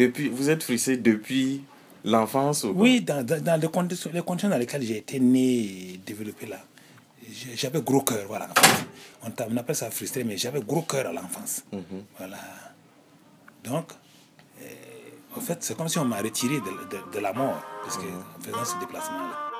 depuis, vous êtes frustré depuis l'enfance Oui, dans, dans, les, conditions, les conditions dans lesquelles j'ai été né et développé là. J'avais gros cœur, voilà. On, appelle ça frustré, mais j'avais gros cœur à l'enfance. Mhm. Voilà. Donc, euh, en fait, c'est comme si on m'a retiré de, de, la mort, parce que, en faisant ce déplacement-là.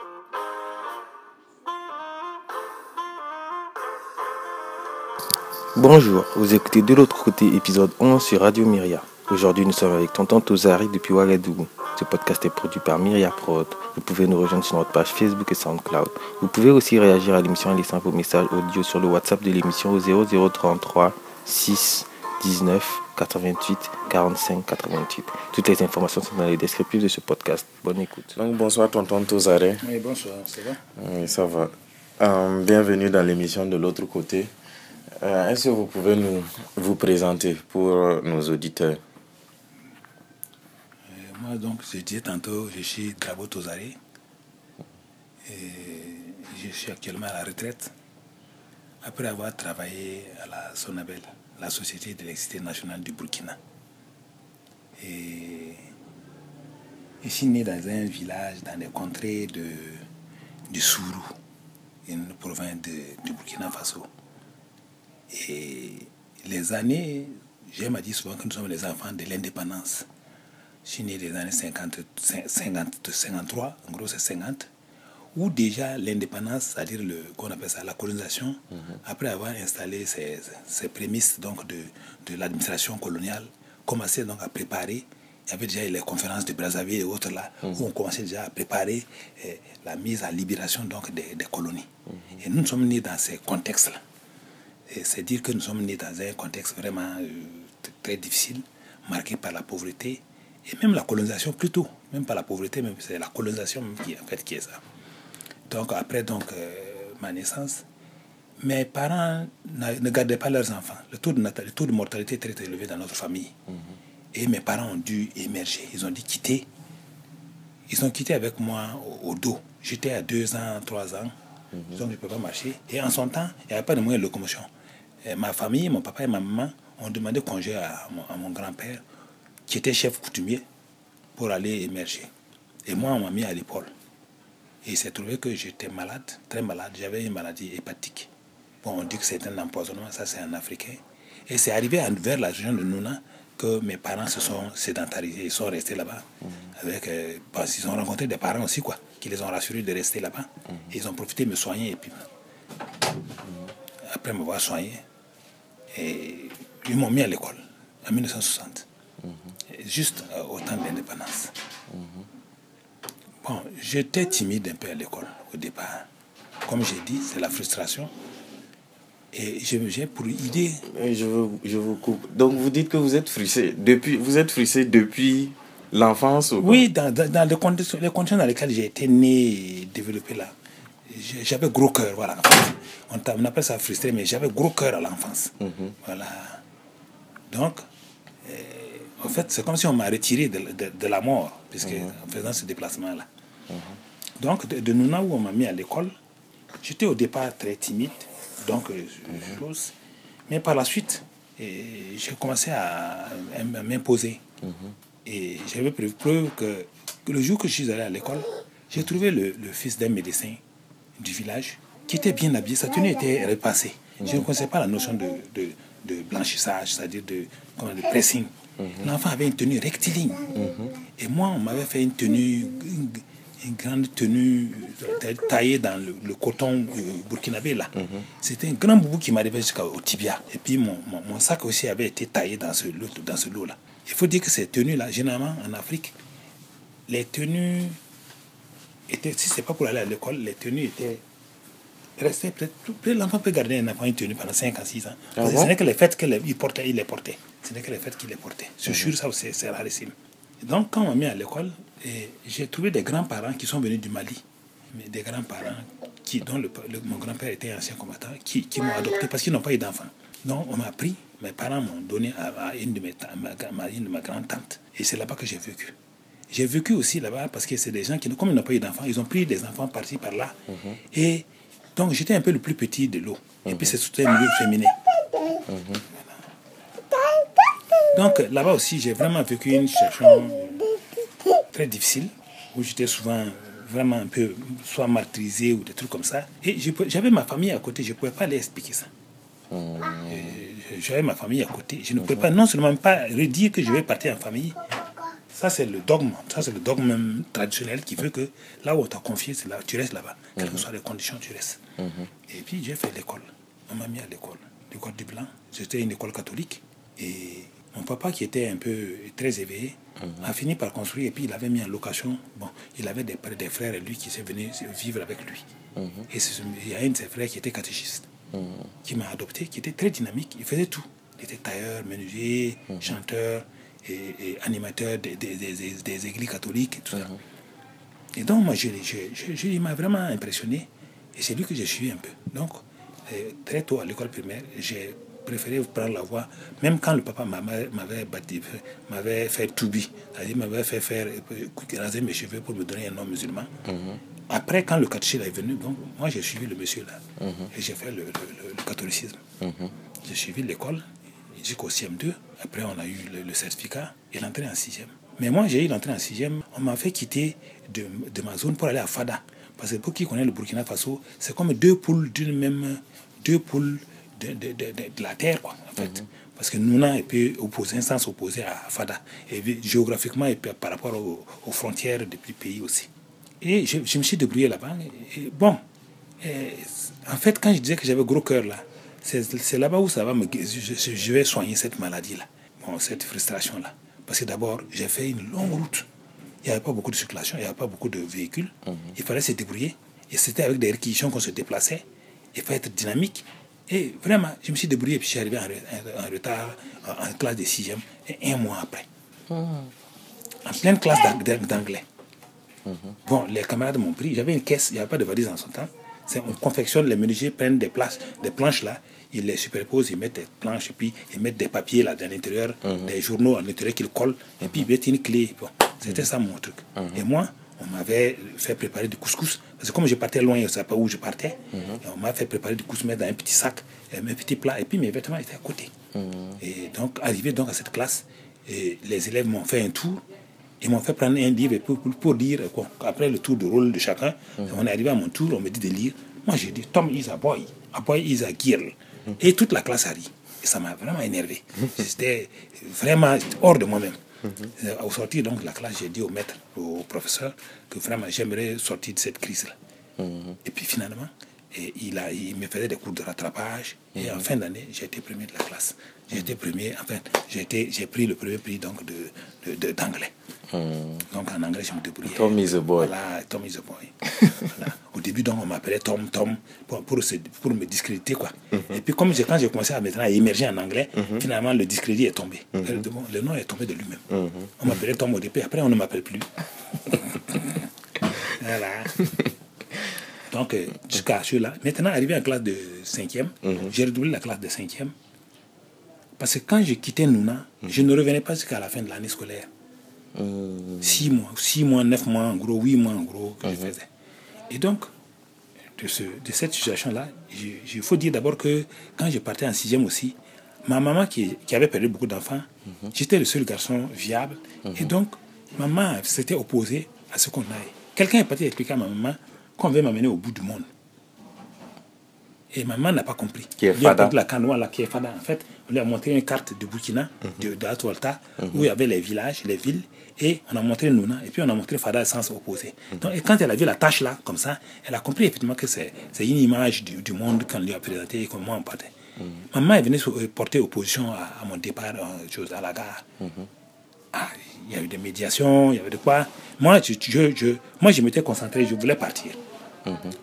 Bonjour, vous écoutez de l'autre côté épisode 11 sur Radio Myria. Aujourd'hui, nous sommes avec Tonton Tozari depuis Ouagadougou. Ce podcast est produit par Myria Prod. Vous pouvez nous rejoindre sur notre page Facebook et SoundCloud. Vous pouvez aussi réagir à l'émission en laissant vos messages audio sur le WhatsApp de l'émission au 0033 6 19 88 45 88. Toutes les informations sont dans les descriptifs de ce podcast. Bonne écoute. Donc, bonsoir, Tonton Tozari. Oui, bonsoir, ça va? Oui, ça va. Euh, bienvenue dans l'émission de l'autre côté. Euh, est-ce que vous pouvez nous vous présenter pour nos auditeurs? Moi, donc, je disais tantôt, je suis Grabo Tozari. Je suis actuellement à la retraite. Après avoir travaillé à la SONABEL, la Société d'électricité nationale du Burkina. Et je suis né dans un village dans les contrées de, du Sourou, une province de, du Burkina Faso. Et les années, j'aime à dire souvent que nous sommes les enfants de l'indépendance. Je suis né des années 50, 50 53, en gros c'est 50, où déjà l'indépendance, c'est-à-dire qu'on appelle ça la colonisation, mhm. après avoir installé ces, ces prémices donc de, de l'administration coloniale, commençait donc à préparer. Il y avait déjà les conférences de Brazzaville et autres là, mhm. où on commençait déjà à préparer eh, la mise en libération donc des, des colonies. Mhm. Et nous sommes nés dans ces contextes-là c'est dire que nous sommes nés dans un contexte vraiment euh, très difficile, marqué par la pauvreté et même la colonisation plutôt, même pas la pauvreté, mais c'est la colonisation qui, en fait, qui est ça. Donc après donc, euh, ma naissance, mes parents ne gardaient pas leurs enfants. Le taux de, le taux de mortalité est très, élevé dans notre famille. Mhm. Et mes parents ont dû émerger. Ils ont dû quitter. Ils ont quitté avec moi au, dos. J'étais à deux ans, trois ans. Mhm. Donc je ne peux pas marcher. Et en son temps, il n'y avait pas de moyens de locomotion ma famille, mon papa et ma maman ont demandé congé à mon, grand-père, qui était chef coutumier, pour aller émerger. Et moi, on m'a mis à l'épaule. Et il s'est trouvé que j'étais malade, très malade. J'avais une maladie hépatique. Bon, on dit que c'est un empoisonnement, ça c'est un Africain. Et c'est arrivé vers la région de Nouna que mes parents se sont sédentarisés, ils sont restés là-bas. Mmh. Avec, euh, parce qu'ils ont rencontré des parents aussi, quoi, qui les ont rassurés de rester là-bas. Mmh. Ils ont profité de me soigner. Et puis, après m'avoir soigné, et ils m'ont mis à l'école en 1960, juste euh, au temps de l'indépendance. Bon, j'étais timide un peu à l'école au départ. Comme j'ai dit, c'est la frustration. Et j'ai pour idée. Je, vous, je vous coupe. Donc vous dites que vous êtes frustré depuis, vous êtes frustré depuis l'enfance Oui, dans, dans, les, conditions, les conditions dans lesquelles j'ai été né et développé là j'avais gros cœur, voilà. On, appelle ça frustré, mais j'avais gros cœur à l'enfance. Mhm. Voilà. Donc, en fait, c'est comme si on m'a retiré de, de, la mort, puisque, mhm. en faisant ce déplacement-là. Mhm. Donc, de, de Nouna, où on m'a mis à l'école, j'étais au départ très timide, donc, euh, mais par la suite, j'ai commencé à, m'imposer. Et j'avais prévu que, que, le jour que je suis allé à l'école, j'ai trouvé le, le fils d'un médecin du village qui était bien habillé. Sa tenue était repassée. Je ne connaissais pas la notion de, de, blanchissage, c'est-à-dire de, de pressing. Mhm. L'enfant avait une tenue rectiligne. Mhm. Et moi, on m'avait fait une tenue, une, grande tenue taillée dans le, coton euh, burkinabé là. Mhm. C'était un grand boubou qui m'arrivait jusqu'au tibia. Et puis mon, mon, sac aussi avait été taillé dans ce, dans ce lot là. Il faut dire que ces tenues-là, généralement en Afrique, les tenues était, si ce n'est pas pour aller à l'école, les tenues étaient restées peut-être. L'enfant peut garder un enfant une tenue pendant 5 à 6 ans. Ah ce n'est que les fêtes qu'il portait, il les portait. Ce n'est que les fêtes qu'il les portait. C'est sûr, ça c'est rarissime. donc, quand on m'a mis à l'école, j'ai trouvé des grands-parents qui sont venus du Mali. Mais des grands-parents qui, dont le, mon grand-père était ancien combattant, qui, qui m'ont adopté parce qu'ils n'ont pas eu d'enfants. Donc, on m'a pris, mes parents m'ont donné à, une, de mes, ma, une de ma grand-tante. Et c'est là-bas que j'ai vécu. J'ai vécu aussi là-bas parce que c'est des gens qui, comme ils n'ont pas eu d'enfants, ils ont pris des enfants par-ci, par-là. Mhm. Et donc, j'étais un peu le plus petit de l'eau. Et puis, c'est surtout un milieu féminin. Mhm. Donc là-bas aussi, j'ai vraiment vécu une situation très difficile où j'étais souvent vraiment un peu soit martyrisé ou des trucs comme ça. Et j'avais ma famille à côté, je ne pouvais pas aller expliquer ça. J'avais ma famille à côté. Je ne pouvais pas non seulement pas redire que je vais partir en famille. Ça, c'est le dogme. Ça, c'est le dogme traditionnel qui veut que là où on t'a confié, là, tu restes là-bas. Quelles que soient les conditions, tu restes. Et puis, j'ai fait l'école. On m'a mis à l'école. L'école du Blanc. C'était une école catholique. Et mon papa, qui était un peu très éveillé, a fini par construire. Et puis, il avait mis en location. Bon, il avait des, des frères et lui qui sont venus vivre avec lui. Et il y a un de ses frères qui était catéchiste qui m'a adopté, qui était très dynamique. Il faisait tout. Il était tailleur, menuisier, chanteur et, animateur des, des, des, églises catholiques et tout ça. Et donc, moi, je, je, je, il m'a vraiment impressionné. Et c'est lui que j'ai suivi un peu. Donc, très tôt à l'école primaire, j'ai préféré prendre la voie, même quand le papa m'avait m'avait fait toubi, c'est-à-dire m'avait fait faire raser mes cheveux pour me donner un nom musulman. Après, quand le catéchisme est venu, donc, moi j'ai suivi le monsieur là et j'ai fait le, le, catholicisme. J'ai suivi l'école jusqu'au CM2. Après, on a eu le, certificat et l'entrée en sixième. Mais moi, j'ai eu l'entrée en sixième. On m'a fait quitter de, de, ma zone pour aller à Fada. Parce que pour qui connaît le Burkina Faso, c'est comme deux poules d'une même, deux poules de, de, de, la terre, quoi, en fait. Parce que Nouna est peu opposé, un sens opposé à Fada. Et géographiquement, et par rapport aux, frontières des pays aussi. Et je, je me suis débrouillé là-bas. bon, en fait, quand je disais que j'avais gros cœur là, c'est là-bas où ça va me, je, je vais soigner cette maladie-là, bon, cette frustration-là. Parce que d'abord, j'ai fait une longue route. Il n'y avait pas beaucoup de circulation, il n'y avait pas beaucoup de véhicules. Il fallait se débrouiller. Et c'était avec des réquisitions qu'on se déplaçait. Il fallait être dynamique. Et vraiment, je me suis débrouillé et puis je suis arrivé en, retard en, classe de 6e, et un mois après. En pleine classe d'anglais. Bon, les camarades m'ont pris. J'avais une caisse, il n'y avait pas de valise en son temps. On confectionne, les menuisiers prennent des, places, des planches là, ils les superposent, ils mettent des planches et puis ils mettent des papiers là dans l'intérieur, des journaux à l'intérieur qu'ils collent, et puis ils mettent une clé. Bon, C'était ça mon truc. Et moi, on m'avait fait préparer du couscous. Parce que comme je partais loin, je ne savais pas où je partais. On m'a fait préparer du couscous, mettre dans un petit sac, un petit plat. Et puis mes vêtements étaient à côté. Et donc, arrivé donc à cette classe, et les élèves m'ont fait un tour. Ils m'ont fait prendre un livre pour, pour, dire, quoi, après le tour de rôle de chacun, on est arrivé à mon tour, on me dit de lire. Moi, j'ai dit, Tom is a boy, a boy is a girl. Et toute la classe a ri. Et ça m'a vraiment énervé. J'étais vraiment hors de moi-même. Euh, au sortir donc de la classe, j'ai dit au maître, au professeur, que vraiment j'aimerais sortir de cette crise-là. Et puis finalement, et il, a, il me faisait des cours de rattrapage. Et en fin d'année, j'ai été premier de la classe. J'ai été premier, enfin, j'ai pris le premier prix donc de, de, d'anglais. Donc en anglais, je me débrouillais. Tom is a boy. Voilà, Tom is a boy. Au début, donc, on m'appelait Tom, Tom, pour, pour, pour me discréditer. Quoi. Et puis, comme quand j'ai commencé à, maintenant, à émerger en anglais, finalement, le discrédit est tombé. le, nom est tombé de lui-même. On m'appelait Tom au début, après, on ne m'appelle plus. voilà. Donc, euh, jusqu'à ceux-là. Maintenant, arrivé en classe de 5e, j'ai redoublé la classe de 5e. Parce que quand je quittais Nouna, je ne revenais pas jusqu'à la fin de l'année scolaire. Six mois, six mois, neuf mois en gros, huit mois en gros que je faisais. Et donc, de, ce, de cette situation-là, il faut dire d'abord que quand je partais en sixième aussi, ma maman qui, qui avait perdu beaucoup d'enfants, j'étais le seul garçon viable. Et donc, maman s'était opposée à ce qu'on aille. Quelqu'un est parti expliquer à ma maman qu'on veut m'amener au bout du monde. Et maman n'a pas compris. Qui est Fada. La canoë, là, qui est Fada. En fait, on lui a montré une carte de Burkina, de, de Atualta, où il y avait les villages, les villes, et on a montré Nouna, et puis on a montré Fada sens opposé. Donc, et quand elle a vu la tâche là, comme ça, elle a compris effectivement que c'est une image du, du monde qu'on lui a présenté et comment on partait. Maman est venue porter opposition à, à mon départ euh, à la gare. Ah, il y a eu des médiations, il y avait de quoi. Moi, je, je, je moi, je m'étais concentré, je voulais partir.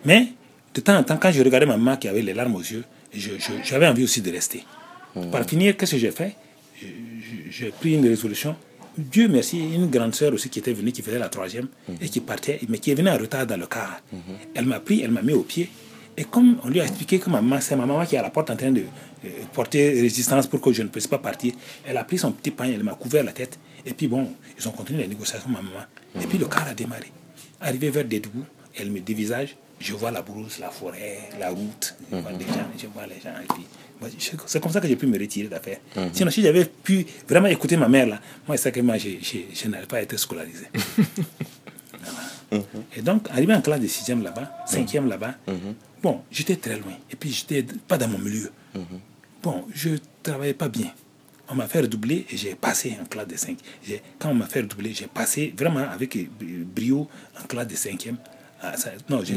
Mais de temps en temps, quand je regardais ma maman qui avait les larmes aux yeux, j'avais envie aussi de rester. Par finir, qu'est-ce que j'ai fait? J'ai pris une résolution. Dieu merci, une grande sœur aussi qui était venue, qui faisait la troisième, et qui partait, mais qui est venue en retard dans le car. Elle m'a pris, elle m'a mis au pied. Et comme on lui a expliqué que ma maman, c'est ma maman qui est à la porte en train de porter résistance pour que je ne puisse pas partir, elle a pris son petit pain, elle m'a couvert la tête. Et puis bon, ils ont continué les négociations, ma maman. Et puis le car a démarré. Arrivé vers Dédou, elle me dévisage, je vois la brousse, la forêt, la route, je vois les gens, je vois les gens, et puis C'est comme ça que j'ai pu me retirer d'affaires. Sinon, si j'avais pu vraiment écouter ma mère, là, moi, c'est que moi, je, je, je n'allais pas être scolarisé. Voilà. Et donc, arrivé en classe de 6e là-bas, 5e là-bas, bon, j'étais très loin. Et puis, j'étais pas dans mon milieu. Bon, je travaillais pas bien. On m'a fait redoubler et j'ai passé en classe de 5. J'ai- Quand on m'a fait redoubler, j'ai passé vraiment avec brio en classe de 5e. Ah, non, j'ai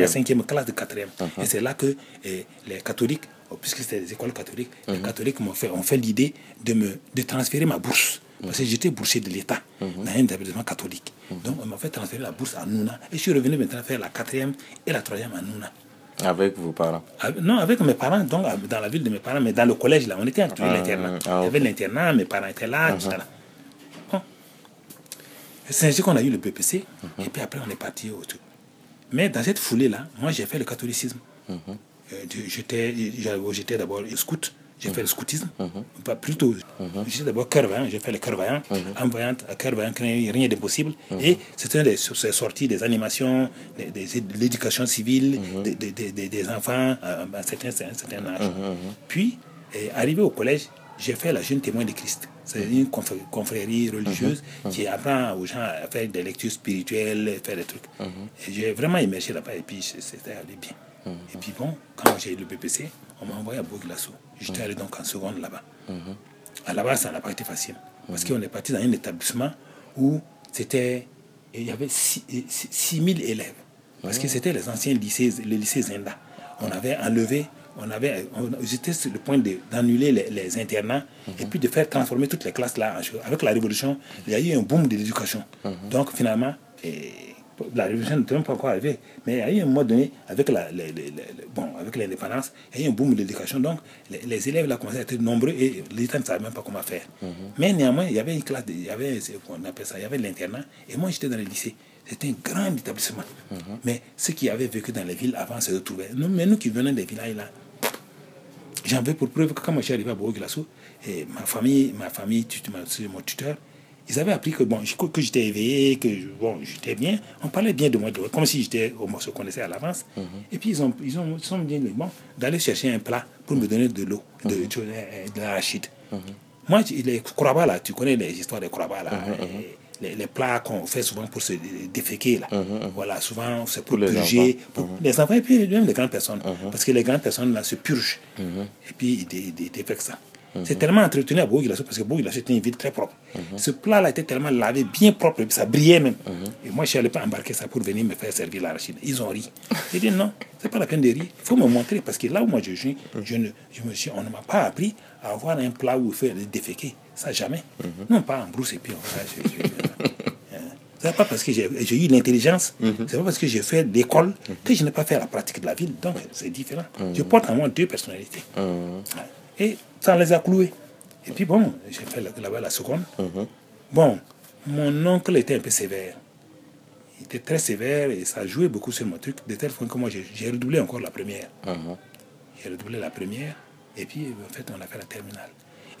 la cinquième classe de quatrième. Et c'est là que eh, les catholiques, oh, puisque c'était des écoles catholiques, les catholiques m'ont fait, ont fait l'idée de me de transférer ma bourse. Parce que j'étais boursier de l'État dans un établissement catholique. Donc, on m'a fait transférer la bourse à Nouna. Et je suis revenu maintenant faire la quatrième et la troisième à Nouna. Avec vos parents? Avec- non, avec mes parents, donc dans la ville de mes parents, mais dans le collège, là, on était entre Ah, l'internat. ah, Il y avait l'internat, mes parents étaient là, tout ça. là. Bon. C'est ainsi qu'on a eu le BPC, et puis après, on est parti au truc. Mais dans cette foulée-là, moi, j'ai fait le catholicisme. Euh, je- J'étais d'abord scout, j'ai fait le scoutisme, pas plutôt. J'étais d'abord cœur vaillant, j'ai fait le cœur vaillant, en voyant, à cœur vaillant, rien d'impossible. Et c'était des c'est sorti des animations, des- des- de l'éducation civile, des, des- enfants à, à un certain, à un certain âge. Puis, eh, arrivé au collège, j'ai fait la jeune témoin de Christ. C'est une confré- confrérie religieuse qui apprend aux gens à faire des lectures spirituelles, faire des trucs. Et j'ai vraiment immergé là-bas et puis c'était allé bien. Et puis bon, quand j'ai eu le BPC, on m'a envoyé à Bourg-Glasso. J'étais allé donc en seconde là-bas. À la base, ça n'a pas été facile. Parce qu'on est parti dans un établissement où c'était. Il y avait 6000 élèves. Parce que c'était les anciens lycées, le lycée Zenda. On avait enlevé, on avait, j'étais sur le point d'annuler les, les internats et puis de faire transformer toutes les classes là. en chose. Avec la révolution, il y a eu un boom de l'éducation. Donc finalement, et la révolution n'était même pas encore arrivée, mais il y a eu un moment donné, avec la, les- les- les- bon, avec l'indépendance, il y a eu un boom de l'éducation. Donc les, les élèves là commençaient à être nombreux et l'État ne savait même pas comment faire. Mais néanmoins, il y avait une classe, de- il y avait, on appelle ça, il y avait l'internat et moi j'étais dans le lycée. C'était un grand établissement. Mais ceux qui avaient vécu dans les villes avant se retrouvaient. Nous, mais nous qui venons des villages là, J'en veux pour preuve que quand moi je suis arrivé à Bourg-Glasso, et ma famille, ma famille, mon tuteur, ils avaient appris que, bon, que j'étais éveillé, que bon, j'étais bien. On parlait bien de moi, comme si j'étais, on se connaissait à l'avance. Et puis ils ont, ils ont, ils sont bien dit, bon, d'aller chercher un plat pour me donner de l'eau, de, de, de l'arachide. Moi, je- les koraba, là, tu connais les histoires des koraba, là. et Les, les plats qu'on fait souvent pour se déféquer, là. Voilà, souvent, c'est pour, Pour les purger, pour les enfants et puis même les grandes personnes. Parce que les grandes personnes, là, se purgent. Et puis, ils dé- dé- défèquent ça. C'est tellement entretenu à Bourg-Glasso parce que Bourg-Glasso était une ville très propre. Ce plat-là était tellement lavé, bien propre, et ça brillait même. Et moi, je n'allais pas embarquer ça pour venir me faire servir l'arachide. Ils ont ri. J'ai dit non, c'est pas la peine de rire. Il faut me montrer parce que là où moi je suis, je ne, je me suis, on ne m'a pas appris à avoir un plat où il faut déféquer. Ça, jamais. Non, pas en brousse et puis on va. euh, c'est pas parce que j'ai eu l'intelligence, c'est pas parce que j'ai fait l'école que je n'ai pas fait la pratique de la ville. Donc, c'est différent. Je porte en moi deux personnalités. Et ça les a cloués. Et puis bon, j'ai fait là- là-bas la seconde. Bon, mon oncle était un peu sévère. Il était très sévère et ça jouait beaucoup sur mon truc, de telle façon que moi j'ai redoublé encore la première. J'ai redoublé la première et puis en fait on a fait la terminale.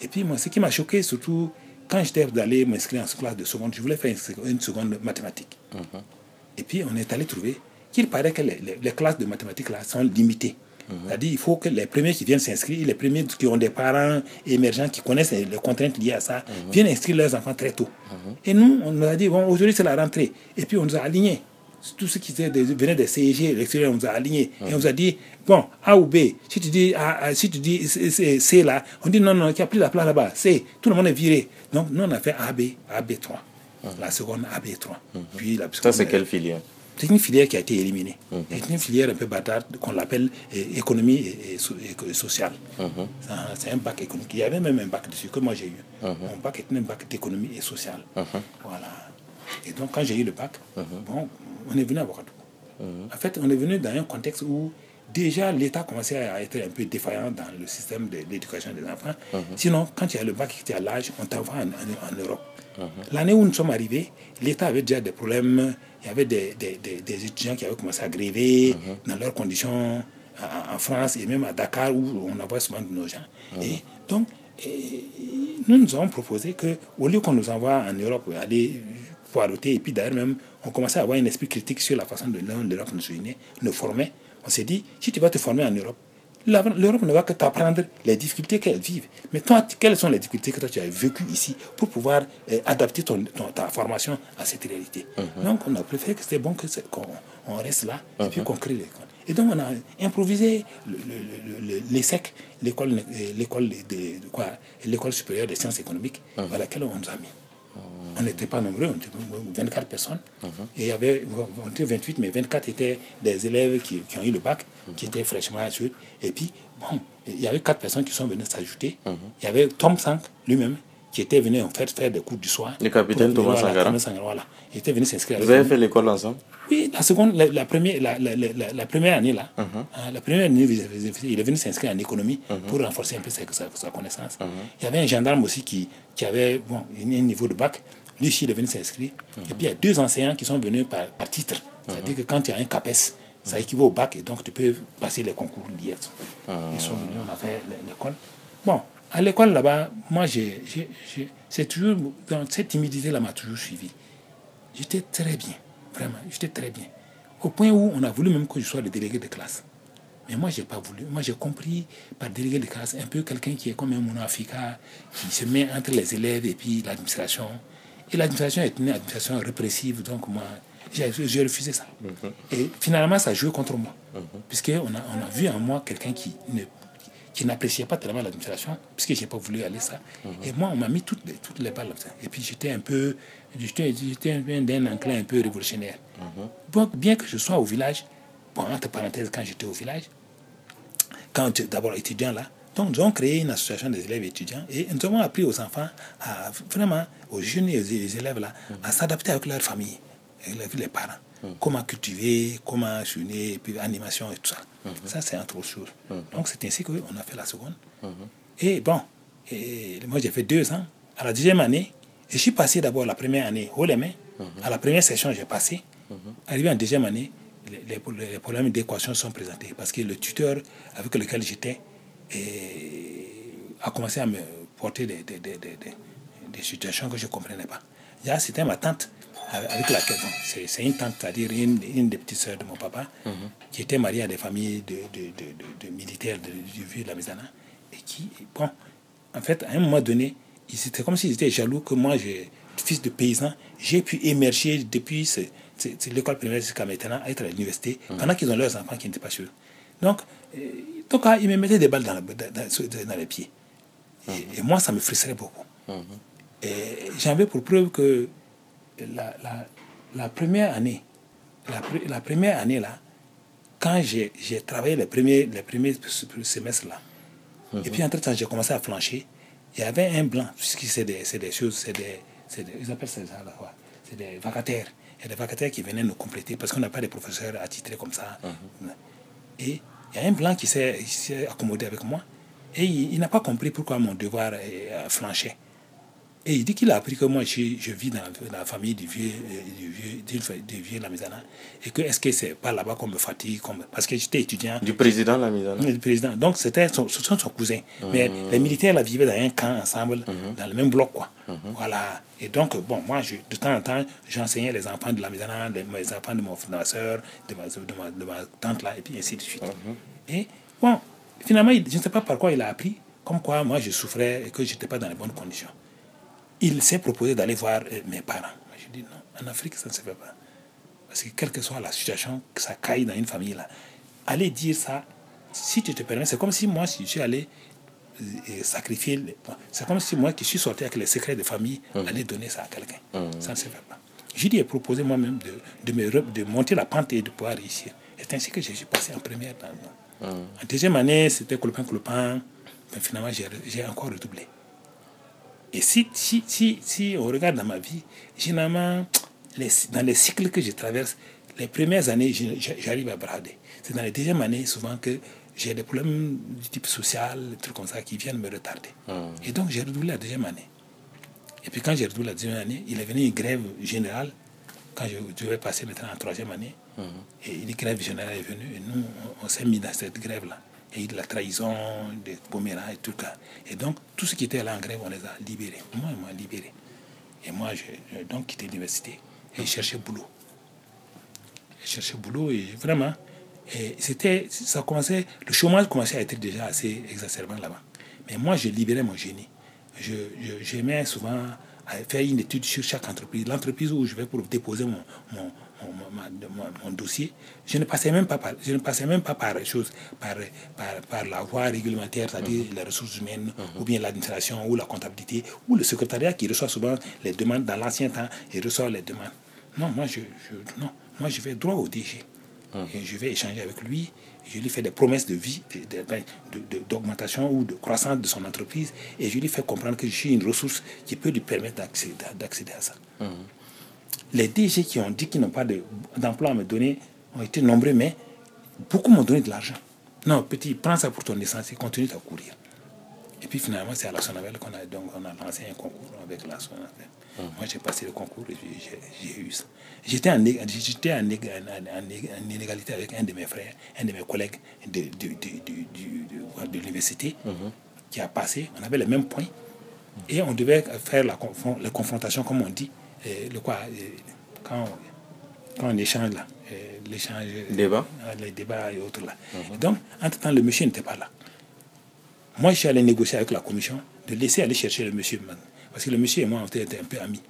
Et puis moi, ce qui m'a choqué surtout, quand j'étais allé m'inscrire en classe de seconde, je voulais faire une seconde- mathématique. Et puis on est allé trouver qu'il paraît que les, les- les classes de mathématiques là sont limitées. C'est-à-dire qu'il faut que les premiers qui viennent s'inscrire, les premiers qui ont des parents émergents qui connaissent les les contraintes liées à ça, viennent inscrire leurs enfants très tôt. Et nous, on nous a dit, bon, aujourd'hui c'est la rentrée. Et puis on nous a alignés. Tout ce qui des- venait des CEG, l'extérieur, on nous a alignés. Et on nous a dit, bon, A ou B, si tu dis, A, A, si tu dis C, C- C là, on dit non, non, il n'y a plus la place là-bas. C, tout le monde est viré. Donc nous, on a fait AB, AB3. La seconde, AB3. Puis la Ça, c'est quelle filière? c'est une filière qui a été éliminée. C'est une filière un peu bâtarde qu'on l'appelle eh, économie et, et so- et- et sociale. C'est un- C'est un bac économique. Il y avait même un bac dessus que moi j'ai eu. Mon bac était un bac d'économie et sociale. Voilà. Et donc quand j'ai eu le bac, bon, on est venu à Ouagadougou. En fait, on est venu dans un contexte où déjà l'État commençait à être un peu défaillant dans le système de l'éducation des enfants. Sinon, quand tu as le bac et que tu as l'âge, on t'envoie en, en- en Europe. L'année où nous sommes arrivés, l'État avait déjà des problèmes. Il y avait des, des- des- des étudiants qui avaient commencé à gréver dans leurs conditions en, en France et même à Dakar où on envoie souvent de nos gens. Et donc, et nous nous avons proposé qu'au lieu qu'on nous envoie en Europe aller et puis d'ailleurs même, on commençait à avoir un esprit critique sur la façon dont l'Europe nous unit, nous formait. On s'est dit, si tu vas te former en Europe, L'Europe ne va que t'apprendre les difficultés qu'elle vivent. Mais toi, quelles sont les difficultés que toi tu as vécues ici pour pouvoir euh, adapter ton, ta formation à cette réalité? Mhm. Donc, on a préféré que c'était bon qu'on on reste là et puis qu'on crée l'école. Et donc, on a improvisé le- le- le- le- l'ESSEC, l'école l'école de, de quoi? L'école supérieure des sciences économiques, Mhm. à laquelle on nous a mis. On n'était pas nombreux, on était 24 personnes. Mhm. Et il y avait, on était 28, mais 24 étaient des élèves qui, qui ont eu le bac, Mhm. qui étaient fraîchement assurés. Et puis, bon, il y avait quatre personnes qui sont venues s'ajouter. Mhm. Il y avait Tom Sank lui-même, qui était venu en fait faire des cours du soir. Le capitaine Thomas Sankara, voilà. Il était venu s'inscrire. Vous avez fait l'école ensemble? Oui, la seconde, la, la première, la, la, la, première année là, hein, la première année, il est venu s'inscrire en économie pour renforcer un peu sa, sa, sa connaissance. Il y avait un gendarme aussi qui, qui avait bon, un niveau de bac. Lui aussi, il est venu s'inscrire. Mhm. Et puis il y a deux enseignants qui sont venus par, par titre. C'est-à-dire que quand tu as un CAPES, ça équivaut au bac et donc tu peux passer les concours liés. Ils sont venus, on a fait l'école. Bon, à l'école là-bas, moi, c'est toujours, dans cette timidité-là m'a toujours suivi. J'étais très bien, vraiment, j'étais très bien. Au point où on a voulu même que je sois le délégué de classe. Mais moi, je n'ai pas voulu. Moi, j'ai compris par délégué de classe un peu quelqu'un qui est comme un monafrica, qui se met entre les élèves et puis l'administration. Et l'administration est une administration répressive, donc moi, j'ai refusé ça. Et finalement, ça a joué contre moi. Puisqu'on a, on a vu en moi quelqu'un qui ne qui n'appréciait pas tellement l'administration, puisque je n'ai pas voulu aller ça. Et moi, on m'a mis toutes les, toutes les balles. Et puis j'étais un peu, j'étais d'un enclin un peu révolutionnaire. Donc, bien que je sois au village, bon, entre parenthèses, quand j'étais au village, quand d'abord étudiant là, donc nous avons créé une association des élèves étudiants et nous avons appris aux enfants, à, vraiment aux jeunes et aux élèves là, à s'adapter avec leur famille, avec les parents. Comment cultiver, comment chouiner, et puis animation et tout ça. Ça, c'est entre autres choses. Donc, c'est ainsi qu'on a fait la seconde. Et bon, et moi j'ai fait deux ans. À la deuxième année, je suis passé d'abord la première année haut les mains. À la première session, j'ai passé. Arrivé en deuxième année, les, les- les problèmes d'équation sont présentés parce que le tuteur avec lequel j'étais eh, a commencé à me porter des, des, situations que je ne comprenais pas. C'était ma tante avec laquelle, c'est une tante, c'est-à-dire une, une des petites sœurs de mon papa, qui était mariée à des familles de, de, de, de- de militaires du vieux de la Maisana, et qui, bon, en fait, à un moment donné, c'était comme s'ils étaient jaloux que moi, fils de paysan, j'ai pu émerger depuis l'école primaire jusqu'à maintenant, à être à l'université, pendant qu'ils ont leurs enfants qui n'étaient pas chez eux. Donc, euh, donc ah, ils me mettaient des balles dans, la- dans- les pieds. Et, et moi, ça me frustrait beaucoup. Et j'avais pour preuve que la, la, la première année, la, pre- la première année là, quand j'ai travaillé les premiers, les premiers semestres là, et puis entre-temps j'ai commencé à flancher, il y avait un blanc, puisque c'est des, des choses, c'est des, des, ils appellent ça quoi, c'est des vacataires. Il y a des vacataires qui venaient nous compléter parce qu'on n'a pas de professeurs attitrés comme ça. Et il y a un blanc qui s'est accommodé avec moi et il, il n'a pas compris pourquoi mon devoir euh, flanchait. Et il dit qu'il a appris que moi, je, je vis dans, la famille du vieux, euh, du vieux, du, du vieux Lamizana. Et que est-ce que c'est pas là-bas qu'on me fatigue comme, Parce que j'étais étudiant. Du président la œuvre Le président. Donc, c'était son, ce sont son cousin. Mais les militaires là, vivaient dans un camp ensemble, dans le même bloc. Quoi. Voilà. Et donc, bon, moi, je, de temps en temps, j'enseignais les enfants de la maison, les, les enfants de, mon, de ma soeur, de ma, de, ma, de ma tante là, et puis ainsi de suite. Et bon, finalement, je ne sais pas par quoi il a appris, comme quoi moi, je souffrais et que je n'étais pas dans les bonnes conditions. Il s'est proposé d'aller voir euh, mes parents. Je dis non, en Afrique, ça ne se fait pas. Parce que quelle que soit la situation, que ça caille dans une famille, là, aller dire ça, si tu te permets, c'est comme si moi, si je suis allé euh, sacrifier, les- c'est comme si moi qui suis sorti avec les secrets de famille, aller donner ça à quelqu'un. Ça ne se fait pas. Je lui ai proposé moi-même de, de, me de monter la pente et de pouvoir réussir. C'est ainsi que je suis passé en première. Dans, En deuxième année, c'était clopin clopin. Mais finalement, j'ai j'ai encore redoublé. Et si, si, si, si on regarde dans ma vie, généralement, les, dans les cycles que je traverse, les premières années, j'arrive à brader. C'est dans les deuxièmes années, souvent, que j'ai des problèmes du type social, des trucs comme ça, qui viennent me retarder. Et donc, j'ai redoublé la deuxième année. Et puis, quand j'ai redoublé la deuxième année, il est venu une grève générale, quand je devais passer maintenant en troisième année. Et une grève générale est venue, et nous, on, on s'est mis dans cette grève-là. Il de la trahison, des pommeras et tout ça. Et donc, tout ce qui était là en grève, on les a libérés. Moi, ils m'ont libéré. Et moi, j'ai donc quitté l'université et cherché boulot. J'ai cherché boulot et vraiment, Et c'était, ça commençait, le chômage commençait à être déjà assez exacerbant là-bas. Mais moi, je libérais mon génie. Je, je- j'aimais souvent faire une étude sur chaque entreprise. L'entreprise où je vais pour déposer mon, mon, mon, dossier, je ne passais même pas par, je ne passais même pas par, chose, par, par, par la voie réglementaire, c'est-à-dire les ressources humaines, ou bien l'administration, ou la comptabilité, ou le secrétariat qui reçoit souvent les demandes dans l'ancien temps, il reçoit les demandes. Non, moi je, je- non, moi je vais droit au DG. Et je vais échanger avec lui. Je lui fais des promesses de vie, d'augmentation ou de croissance de son entreprise. Et je lui fais comprendre que je suis une ressource qui peut lui permettre d'accéder, d'accéder à ça. Les DG qui ont dit qu'ils n'ont pas de- d'emploi à me donner ont été nombreux, mais beaucoup m'ont donné de l'argent. Non, petit, prends ça pour ton essence et continue à courir. Et puis finalement, c'est à la qu'on a, donc, on a lancé un concours avec la Sonabelle. Moi, j'ai passé le concours et j'ai eu ça. J'étais en, inégalité avec un de mes frères, un de mes collègues de, l'université qui a passé. On avait les mêmes points. Et on devait faire la confrontation, comme on dit. Le quoi, quand, on, quand on échange là, l'échange. Débat. euh, Les débats et autres là. Et donc, entre-temps, le monsieur n'était pas là. Moi, je suis allé négocier avec la commission de laisser aller chercher le monsieur. Parce que le monsieur et moi, on était un peu amis.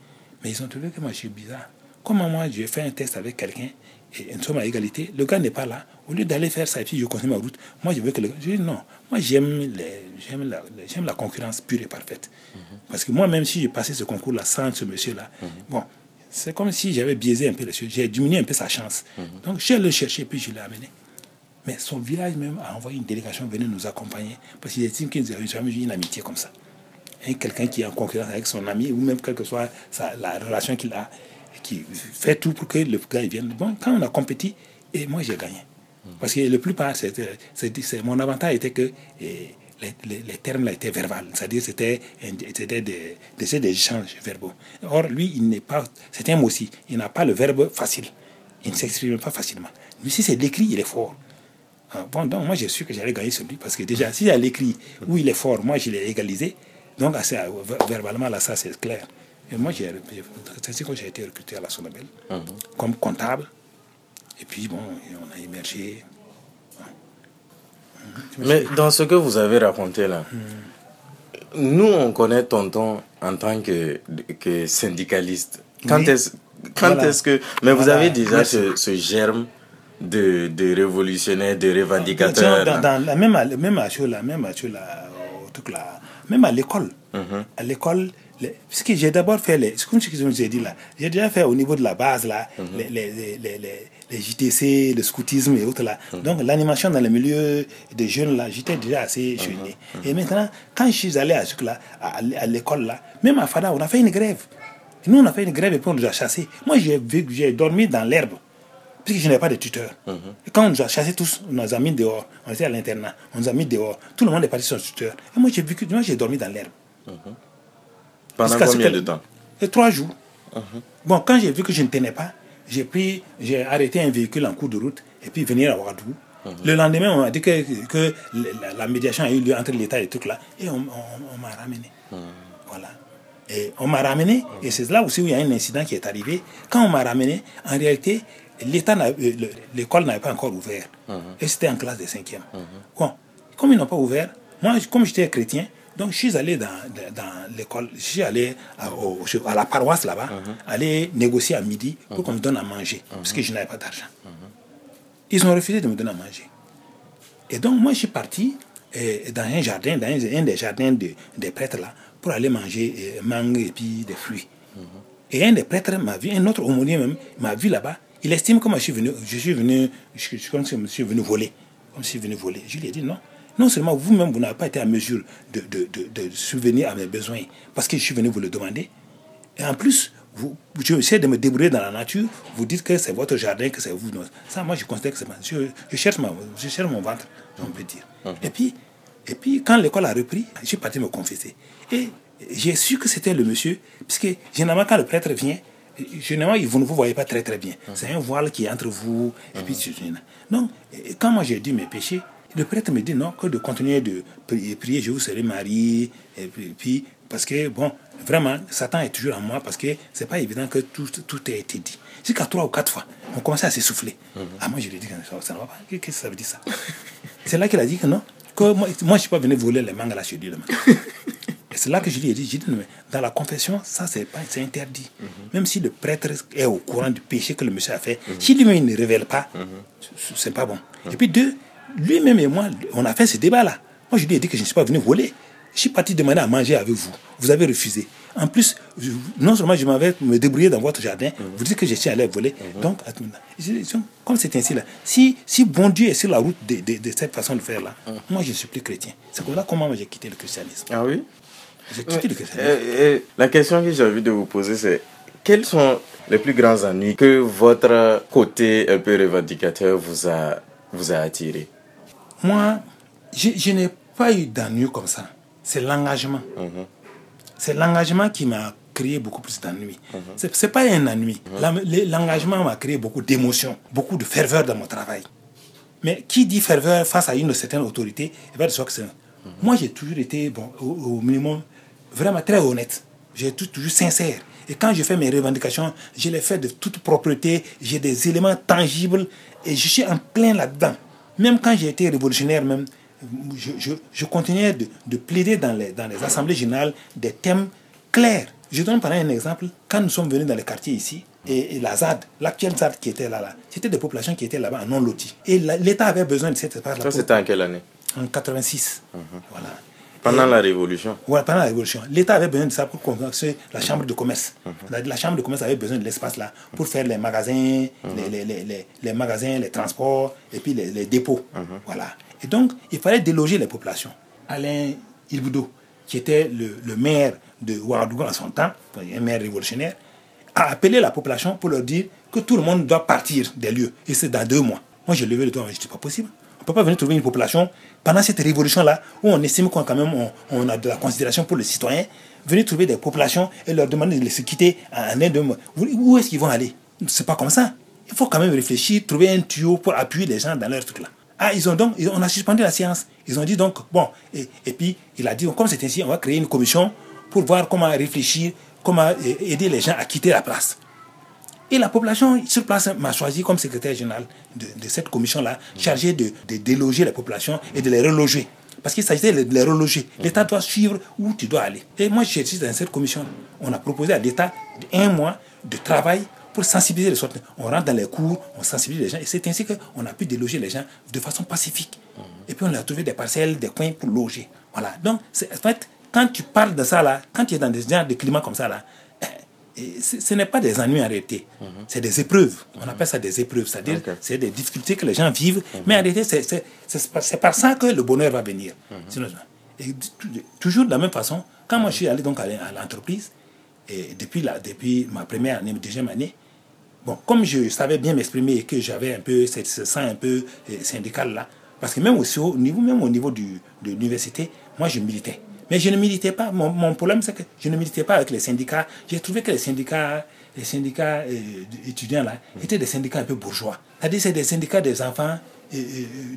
Mais ils ont trouvé que moi, je suis bizarre. Comment moi, je fais un test avec quelqu'un et nous sommes à égalité, le gars n'est pas là. Au lieu d'aller faire ça et puis je continue ma route, moi, je veux que le gars. Je dis non. Moi, j'aime la, j'aime la concurrence pure et parfaite. Parce que moi, même si j'ai passé ce concours-là sans ce monsieur-là, bon, c'est comme si j'avais biaisé un peu les choses. J'ai diminué un peu sa chance. Donc, je chercher et puis je l'ai amené. Mais son village même a envoyé une délégation venir nous accompagner parce qu'il estime qu'ils n'ont jamais vu une amitié comme ça. Quelqu'un qui est en concurrence avec son ami ou même quelle que soit sa- la relation qu'il a, qui fait tout pour que le gars vienne. Bon, quand on a compétit, et moi j'ai gagné. Parce que le c'était- c'est- mon avantage était que les, termes là étaient verbales, c'est-à-dire c'était, c'était des, échanges verbaux. Or, lui, il n'est pas, c'est un mot aussi, il n'a pas le verbe facile. Il ne s'exprime pas facilement. Lui, si c'est l'écrit, il est fort. Ah, Bon, donc moi j'ai su que j'allais gagner sur lui parce que déjà, s'il a l'écrit où il est fort, moi je l'ai égalisé. Donc, euh, ver- verbalement, là, ça c'est clair. Et moi, j'ai- c'est ainsi que j'ai été recruté à la Sonabelle comme comptable. Et puis, bon, on a émergé. Mais dans ce que vous avez raconté là, nous on connaît Tonton en tant que, que syndicaliste. Quand Oui. est-ce quand Voilà. est-ce que. Mais vous avez déjà ce, ce germe de, de révolutionnaire, de revendicateur. Dans, dans la même, à- même à même à même à l'école. À l'école, les- parce que j'ai d'abord fait les. Comme ce que je vous ai dit là. J'ai déjà fait au niveau de la base là, les, les, les, les, JTC, le scoutisme et autres là. Donc l'animation dans le milieu des jeunes là, j'étais déjà assez jeune. Et maintenant, quand je suis allé à, ce là, à, à l'école là, même à Fada, on a fait une grève. Nous, on a fait une grève et puis on nous a chassés. Moi, j'ai j'ai dormi dans l'herbe. Puisque je n'ai pas de tuteur. Et quand on nous a chassés tous, on nous a mis dehors. On était à l'internat. On nous a mis dehors. Tout le monde est parti sur tuteur. Et moi, j'ai vécu, moi, j'ai dormi dans l'herbe. Ce combien de temps? Et trois jours. Bon, quand j'ai vu que je ne tenais pas, j'ai pris, j'ai arrêté un véhicule en cours de route et puis venir à Ouagadougou. Le lendemain, on m'a dit que, que la, la médiation a eu lieu entre l'État et tout là. Et on, on- on m'a ramené. Voilà. Et on m'a ramené, et c'est là aussi où il y a un incident qui est arrivé. Quand on m'a ramené, en réalité, l'État, euh, le- l'école n'avait pas encore ouvert. Et c'était en classe de cinquième. Bon, comme ils n'ont pas ouvert, moi, comme j'étais chrétien, donc je suis allé dans, dans l'école, je suis allé à, au- à la paroisse là-bas, aller négocier à midi pour qu'on me donne à manger, parce que je n'avais pas d'argent. Ils ont refusé de me donner à manger. Et donc, moi, je suis parti euh, dans un jardin, dans un, un des jardins de- des prêtres là, pour aller manger euh, mangue et puis des fruits. Et un des prêtres m'a vu, un autre aumônier même, m'a vu là-bas. Il estime que moi, je suis venu, je suis venu, je, je, comme si je suis venu voler. Comme si je suis venu voler. Je lui ai dit non. Non seulement vous-même, vous n'avez pas été en mesure de, de, de, de subvenir à mes besoins parce que je suis venu vous le demander. Et en plus, vous, je essaie de me débrouiller dans la nature. Vous dites que c'est votre jardin, que c'est vous. Non. Ça, moi, je considère que c'est ma- je, je, cherche ma, je cherche mon ventre, on peut dire. Et, puis, et puis, quand l'école a repris, je suis parti me confesser. Et j'ai su que c'était le monsieur, puisque généralement, quand le prêtre vient, généralement, vous ne vous voyez pas très très bien. C'est un voile qui est entre vous. Et puis, donc, et quand moi j'ai dit mes péchés, le prêtre me dit non, que de continuer de prier, je vous serai marié, et puis, Parce que, bon, vraiment, Satan est toujours en moi parce que c'est pas évident que tout, tout ait été dit. Jusqu'à trois ou quatre fois, on commençait à s'essouffler. Ah, moi, je lui ai dit que ça, ne va pas. Qu'est-ce que ça veut dire ça? C'est là qu'il a dit que non, que moi, moi je ne suis pas venu voler les mangas là chez lui. Et c'est là que je lui ai dit, j'ai dit, mais dans la confession, ça, c'est pas interdit. Même si le prêtre est au courant du péché que le monsieur a fait, si lui-même ne révèle pas, c'est pas bon. Et puis deux, lui-même et moi, on a fait ce débat-là. Moi, je lui ai dit que je ne suis pas venu voler. Je suis parti demander à manger avec vous. Vous avez refusé. En plus, non seulement je m'avais me débrouillé dans votre jardin, vous dites que je suis allé voler. Donc, comme c'est ainsi là, si, si bon Dieu est sur la route de, de, cette façon de faire là, moi je ne suis plus chrétien. C'est comme ça comment j'ai quitté le christianisme. Ah oui? J'ai quitté le christianisme. la question que j'ai envie de vous poser, c'est quels sont les plus grands ennuis que votre côté un peu revendicateur vous a, vous a attiré? Moi, je, je n'ai pas eu d'ennui comme ça. C'est l'engagement. C'est l'engagement qui m'a créé beaucoup plus d'ennui. Ce n'est pas un ennui. L'engagement m'a créé beaucoup d'émotions, beaucoup de ferveur dans mon travail. Mais qui dit ferveur face à une certaine autorité, de soi que c'est. Moi, j'ai toujours été, bon, au, minimum, vraiment très honnête. J'ai toujours sincère. Et quand je fais mes revendications, je les fais de toute propreté. J'ai des éléments tangibles et je suis en plein là-dedans. Même quand j'ai été révolutionnaire, même, je, je, je continuais de, de, plaider dans les, dans les assemblées générales des thèmes clairs. Je donne par un exemple. Quand nous sommes venus dans les quartiers ici, et, la ZAD, l'actuelle ZAD qui était là, là c'était des populations qui étaient là-bas en non loti. Et l'État avait besoin de cet espace-là. Ça, c'était en quelle année? En 86. Voilà. Pendant la Révolution pendant la Révolution. L'État avait besoin de ça pour construire la Chambre de commerce. la, Chambre de commerce avait besoin de l'espace là pour faire les magasins, les, les, les, les, magasins, les transports et puis les, dépôts. Voilà. Et donc, il fallait déloger les populations. Alain Ilboudo, qui était le, le maire de Ouagadougou en son temps, un maire révolutionnaire, a appelé la population pour leur dire que tout le monde doit partir des lieux. Et c'est dans deux mois. Moi, j'ai levé le doigt, je dis, pas possible. On ne peut pas venir trouver une population pendant cette révolution-là, où on estime qu'on quand même on, a de la considération pour les citoyens, venir trouver des populations et leur demander de se quitter en un deux mois. Où est-ce qu'ils vont aller? C'est pas comme ça. Il faut quand même réfléchir, trouver un tuyau pour appuyer les gens dans leur truc là. Ah, ils ont donc, on a suspendu la séance. Ils ont dit donc, bon, et, et puis il a dit, comme c'est ainsi, on va créer une commission pour voir comment réfléchir, comment aider les gens à quitter la place. Et la population sur place m'a choisi comme secrétaire général de, de cette commission-là, chargé de, de, déloger les populations et de les reloger. Parce qu'il s'agissait de les reloger. L'État doit suivre où tu dois aller. Et moi, je suis dans cette commission. On a proposé à l'État un mois de travail pour sensibiliser les sortes. On rentre dans les cours, on sensibilise les gens. Et c'est ainsi qu'on a pu déloger les gens de façon pacifique. Et puis on a trouvé des parcelles, des coins pour loger. Voilà. Donc, en fait, quand tu parles de ça là, quand tu es dans des genres de climat comme ça là, ce n'est pas des ennuis en réalité, c'est des épreuves. On appelle ça des épreuves, c'est-à-dire c'est des difficultés que les gens vivent, mais en réalité c'est par ça que le bonheur va venir. Et toujours de la même façon, quand moi je suis allé donc à l'entreprise, et depuis, la, depuis ma première année, ma deuxième année, bon, comme je savais bien m'exprimer et que j'avais un peu ce sens un peu euh, syndical là, parce que même aussi au niveau, même au niveau du, de l'université, moi je militais. Mais je ne militais pas. Mon, problème, c'est que je ne militais pas avec les syndicats. J'ai trouvé que les syndicats, les syndicats euh, étudiants là, étaient des syndicats un peu bourgeois. C'est-à-dire c'est des syndicats des enfants euh,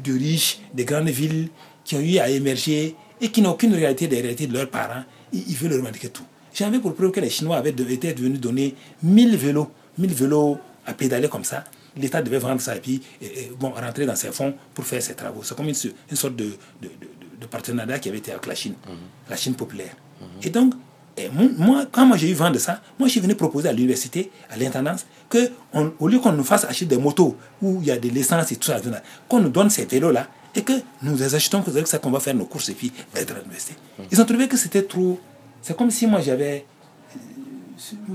de riches, des grandes villes, qui ont eu à émerger et qui n'ont aucune réalité des réalités de leurs parents. Ils, ils veulent revendiquer tout. J'avais pour preuve que les Chinois avaient été venus donner 1000 vélos, 1000 vélos à pédaler comme ça. L'État devait vendre ça et puis bon, rentrer dans ses fonds pour faire ses travaux. C'est comme une, sorte de, partenariat qui avait été avec la Chine, la Chine populaire. Et donc, et moi, quand moi j'ai eu vent de ça, moi je suis venu proposer à l'université, à l'intendance, qu'au lieu qu'on nous fasse acheter des motos où il y a de l'essence et tout ça, qu'on nous donne ces vélos-là et que nous les achetons, que c'est ça qu'on va faire nos courses et puis être à l'université. Ils ont trouvé que c'était trop c'est comme si moi j'avais.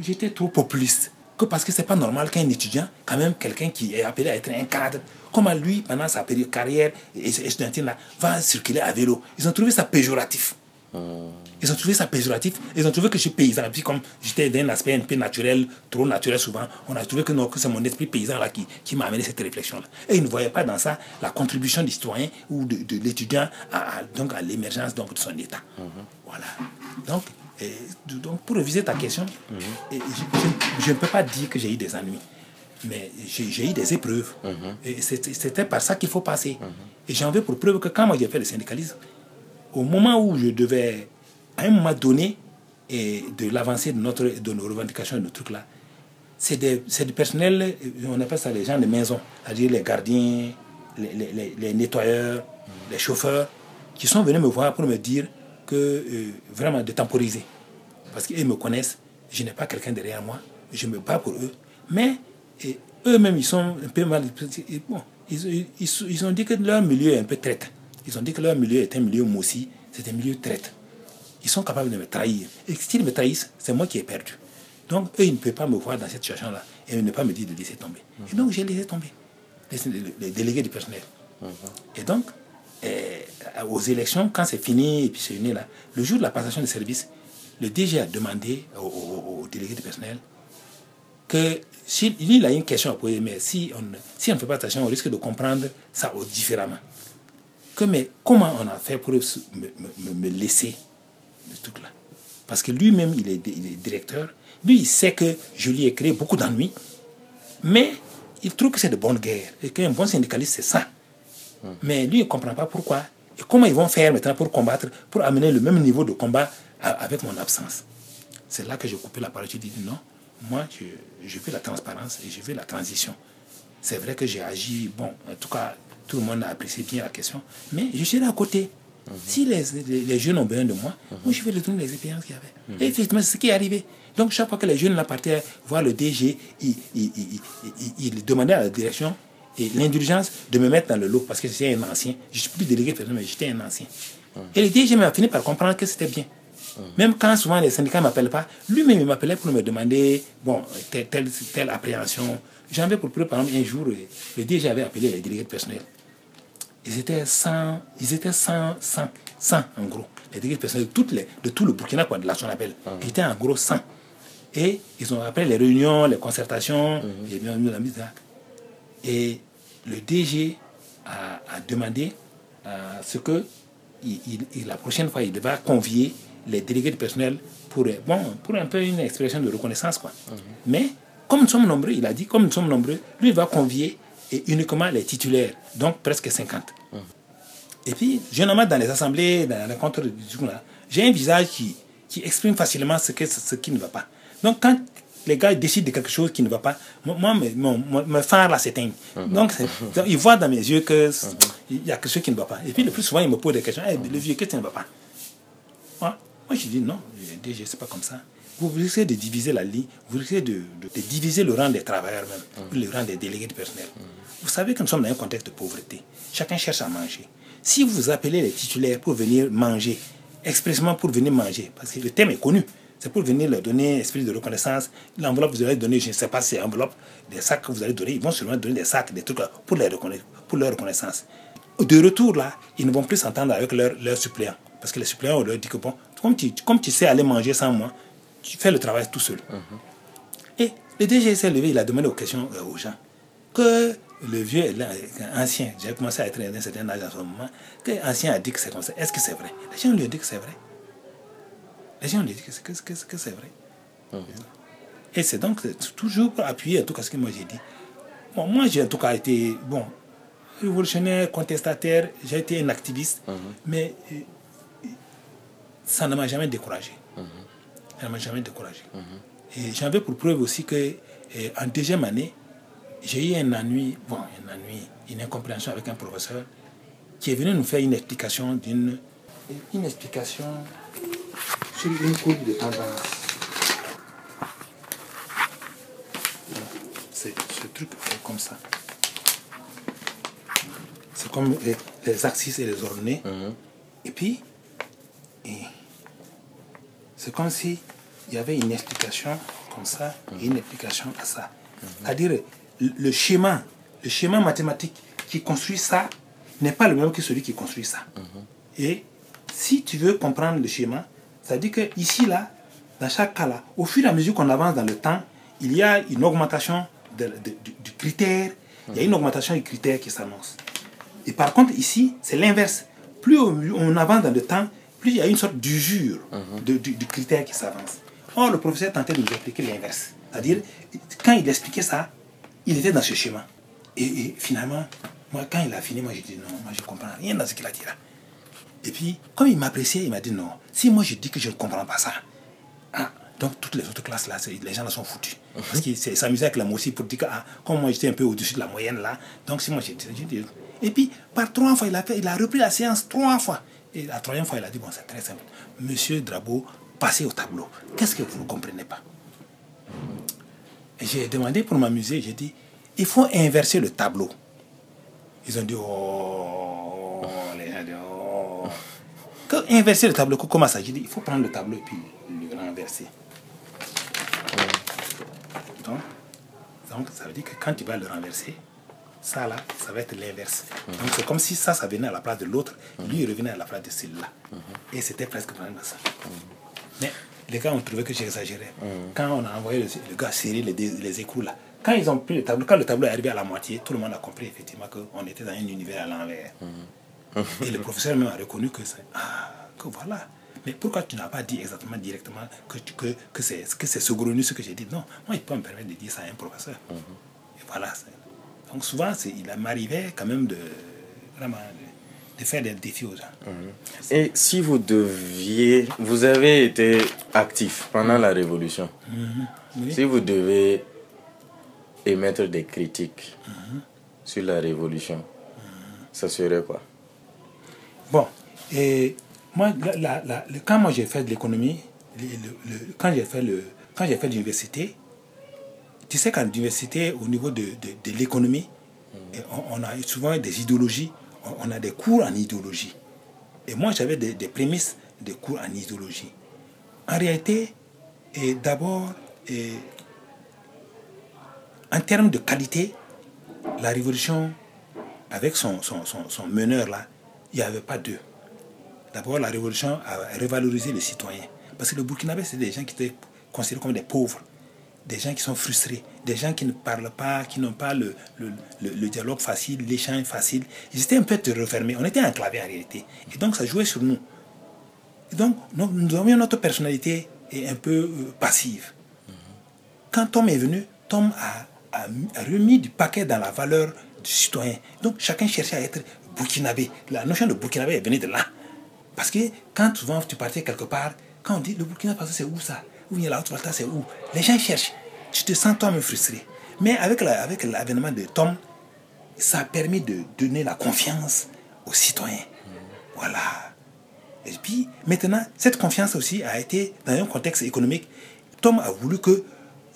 J'étais trop populiste. Que parce que c'est pas normal qu'un étudiant, quand même quelqu'un qui est appelé à être un cadre, comment lui, pendant sa période carrière étudiantine, là, va circuler à vélo. Ils ont trouvé ça péjoratif. Ils ont trouvé ça péjoratif. Ils ont trouvé que je suis paysan. Puis comme j'étais d'un aspect un peu naturel, trop naturel souvent, on a trouvé que, que c'est mon esprit paysan là qui, qui m'a amené cette réflexion-là. Et ils ne voyaient pas dans ça la contribution du citoyen ou de, de l'étudiant à, donc à l'émergence donc, de son État. Voilà. Donc, donc, pour réviser ta question, je, ne peux pas dire que j'ai eu des ennuis, mais j'ai eu des épreuves. Et c'était par ça qu'il faut passer. Et j'en veux pour preuve que quand moi j'ai fait le syndicalisme, au moment où je devais, à un moment donné, et de l'avancée de, notre, de nos revendications et de nos trucs là, c'est du personnel, on appelle ça les gens de maison, c'est-à-dire les gardiens, les, les- les nettoyeurs, les chauffeurs, qui sont venus me voir pour me dire que euh, vraiment de temporiser. Parce qu'ils me connaissent, je n'ai pas quelqu'un derrière moi, je me bats pour eux. Mais eux-mêmes, ils sont un peu mal. Bon, ils, ils- ils- ils ont dit que leur milieu est un peu traite. Ils ont dit que leur milieu est un milieu moussi, c'est un milieu traite. Ils sont capables de me trahir. Et s'ils me trahissent, c'est moi qui ai perdu. Donc, eux, ils ne peuvent pas me voir dans cette situation-là et ne pas me dire de laisser tomber. Et donc, j'ai laissé tomber les, les délégués du personnel. Et donc, eh, aux élections, quand c'est fini, et puis c'est là, le jour de la passation de service, le DG a demandé aux délégués du personnel que s'il il a une question à poser, mais si on, ne- si fait pas attention, on risque de comprendre ça différemment. Que mais comment on a fait pour me, me- me laisser ce truc-là Parce que lui-même, il est, il est directeur. Lui, il sait que je lui ai créé beaucoup d'ennuis, mais il trouve que c'est de bonne guerre et qu'un bon syndicaliste, c'est ça. Mais lui, il ne comprend pas pourquoi. Et comment ils vont faire maintenant pour combattre, pour amener le même niveau de combat avec mon absence. C'est là que j'ai coupé la parole. J'ai dit non, moi, je, je veux la transparence et je veux la transition. C'est vrai que j'ai agi, bon, en tout cas, tout le monde a apprécié bien la question, mais je suis là à côté. Si les, les, les jeunes ont besoin de moi, moi, je vais leur donner les expériences qu'il y avait. Et effectivement, c'est ce qui est arrivé. Donc, chaque fois que les jeunes là partaient voir le DG, ils il, il, il- il- il demandait à la direction et l'indulgence de me mettre dans le lot parce que j'étais un ancien. Je ne suis plus délégué mais j'étais un ancien. Et le DG m'a fini par comprendre que c'était bien. Même quand souvent les syndicats ne m'appellent pas, lui-même il m'appelait pour me demander bon, telle, telle, telle appréhension. J'en avais pour preuve, par exemple, un jour, euh, le DG avait appelé les délégués de personnel. Ils étaient 100, ils étaient 100, 100, 100 en gros. Les délégués de personnel de, toutes les, de tout le Burkina, quoi, de la appelle. Ils étaient en gros 100. Et ils ont appelé les réunions, les concertations, et bien mis la mise là. Et le DG a, a demandé à ce que il- il- il- la prochaine fois, il devait convier les délégués du personnel pour, euh, bon, pour un peu une expression de reconnaissance. Quoi. Mais comme nous sommes nombreux, il a dit, comme nous sommes nombreux, lui il va convier et uniquement les titulaires, donc presque 50. Et puis, généralement, dans les assemblées, dans les rencontres du jour, là, j'ai un visage qui, qui exprime facilement ce, que, ce qui ne va pas. Donc, quand les gars décident de quelque chose qui ne va pas, moi, mon, mon, mon phare là s'éteint. Donc, c'est- donc, ils voient dans mes yeux que c'est- il y a quelque chose qui ne va pas. Et puis, le plus souvent, ils me posent des questions. Hey, le vieux, qu'est-ce qui ne va pas? Moi, moi, je dis non, je dis, c'est pas comme ça. Vous, essayez de diviser la ligne, vous essayez de, de- de diviser le rang des travailleurs même, ou le rang des délégués du personnel. Vous savez que nous sommes dans un contexte de pauvreté. Chacun cherche à manger. Si vous appelez les titulaires pour venir manger, expressément pour venir manger, parce que le thème est connu, c'est pour venir leur donner esprit de reconnaissance. L'enveloppe que vous allez donner, je ne sais pas si c'est enveloppe, des sacs que vous allez donner, ils vont sûrement donner des sacs, des trucs pour, les pour leur reconnaissance. De retour là, ils ne vont plus s'entendre avec leurs leurs suppléants. Parce que les suppléants, on leur dit que bon, comme tu, comme tu sais aller manger sans moi, tu fais le travail tout seul. Et le DG s'est levé, il a demandé aux questions euh, aux gens que le vieux, là, euh, ancien, j'ai commencé à être d'un certain âge à ce moment, que l'ancien a dit que c'est comme ça. Est-ce que c'est vrai? Les gens lui ont dit que c'est vrai. Les gens lui ont dit que c'est que, que- que c'est vrai. Et c'est donc toujours pour appuyer en tout cas ce que moi j'ai dit. Bon, moi j'ai en tout cas été, bon, révolutionnaire, contestataire, j'ai été un activiste, mais euh, ça ne m'a jamais découragé. Ça ne m'a jamais découragé. Et j'avais pour preuve aussi que euh, en deuxième année, j'ai eu un ennui, bon, un ennui, une incompréhension avec un professeur qui est venu nous faire une explication d'une une explication sur une courbe de tendance. C'est ce truc est comme ça. C'est comme les, les axes et les ordonnées. Et puis, et c'est comme si il y avait une explication comme ça et une explication à ça. C'est-à-dire, le, le schéma, le schéma mathématique qui construit ça n'est pas le même que celui qui construit ça. Et si tu veux comprendre le schéma, ça dit que ici, là, dans chaque cas, là, au fur et à mesure qu'on avance dans le temps, il y a une augmentation de- de- du, du critère, il y a une augmentation du critère qui s'annonce. Et par contre, ici, c'est l'inverse. Plus on avance dans le temps, plus il y a une sorte d'usure de- du, du critère qui s'avance. Or, le professeur tentait de nous expliquer l'inverse. C'est-à-dire, quand il expliquait ça, il était dans ce schéma. Et, et finalement, moi, quand il a fini, moi, j'ai dit non, moi, je ne comprends rien dans ce qu'il a dit là. Et puis, comme il m'appréciait, il m'a dit non. Si moi, je dis que je ne comprends pas ça, Donc toutes les autres classes là, les gens là sont foutus. Parce qu'ils s'amusaient avec la aussi pour dire que ah, comme moi j'étais un peu au-dessus de la moyenne là, donc si moi j'étais. Et puis par trois fois, il a, fait, il a repris la séance trois fois. Et la troisième fois, il a dit bon, c'est très simple. Monsieur Drabo, passez au tableau. Qu'est-ce que vous ne comprenez pas? J'ai demandé pour m'amuser, j'ai dit il faut inverser le tableau. Ils ont dit oh, les gens dit oh. inverser le tableau, comment ça? J'ai dit il faut prendre le tableau et puis le renverser. Donc, ça veut dire que quand tu vas le renverser, ça là, ça va être l'inverse. Donc c'est comme si ça, ça venait à la place de l'autre, lui il revenait à la place de celui-là. Et c'était presque vraiment ça. Mais les gars ont trouvé que j'exagérais. Quand on a envoyé le, gars serrer les, les écrous là, quand ils ont pris le tableau, quand le tableau est arrivé à la moitié, tout le monde a compris effectivement qu'on était dans un univers à l'envers. Et le professeur même a reconnu que c'est. Ah, que voilà. Mais pourquoi tu n'as pas dit exactement directement que, que, que c'est ce que j'ai dit? Non, moi, je peux me permettre de dire ça à un professeur. Et voilà. Donc souvent, il m'arrivait quand même de, vraiment, de, faire des défis aux gens. Mhm. Et si vous deviez, vous avez été actif pendant la Révolution, mhm. si vous devez émettre des critiques sur la Révolution, ça serait quoi? Bon, et moi, la, la, quand moi j'ai fait de l'économie, quand j'ai fait le, quand j'ai fait l'université, tu sais qu'en université, au niveau de, de, de l'économie, on, a souvent des idéologies, on, a des cours en idéologie. Et moi, j'avais des, des, prémices de cours en idéologie. En réalité, d'abord, en termes de qualité, la révolution, avec son, son, son, son meneur là, il n'y avait pas deux. D'abord, la révolution a revalorisé les citoyens. Parce que le Burkinabé, c'est des gens qui étaient considérés comme des pauvres, des gens qui sont frustrés, des gens qui ne parlent pas, qui n'ont pas le, le, dialogue facile, l'échange facile. Ils étaient un peu refermés. On était enclavés en réalité. Et donc, ça jouait sur nous. Et donc, nous, nous avions notre personnalité un peu euh, passive. Quand Tom est venu, Tom a, a, a, remis du paquet dans la valeur du citoyen. Donc, chacun cherchait à être burkinabé. La notion de burkinabé est venue de là. Parce que quand souvent tu partais quelque part, quand on dit le Burkina Faso c'est où ça? Ou la haute Volta c'est où Les gens cherchent. Tu te sens toi-même frustré. Mais avec l'avènement de Tom, ça a permis de donner la confiance aux citoyens. Voilà. Et puis maintenant, cette confiance aussi a été dans un contexte économique. Tom a voulu que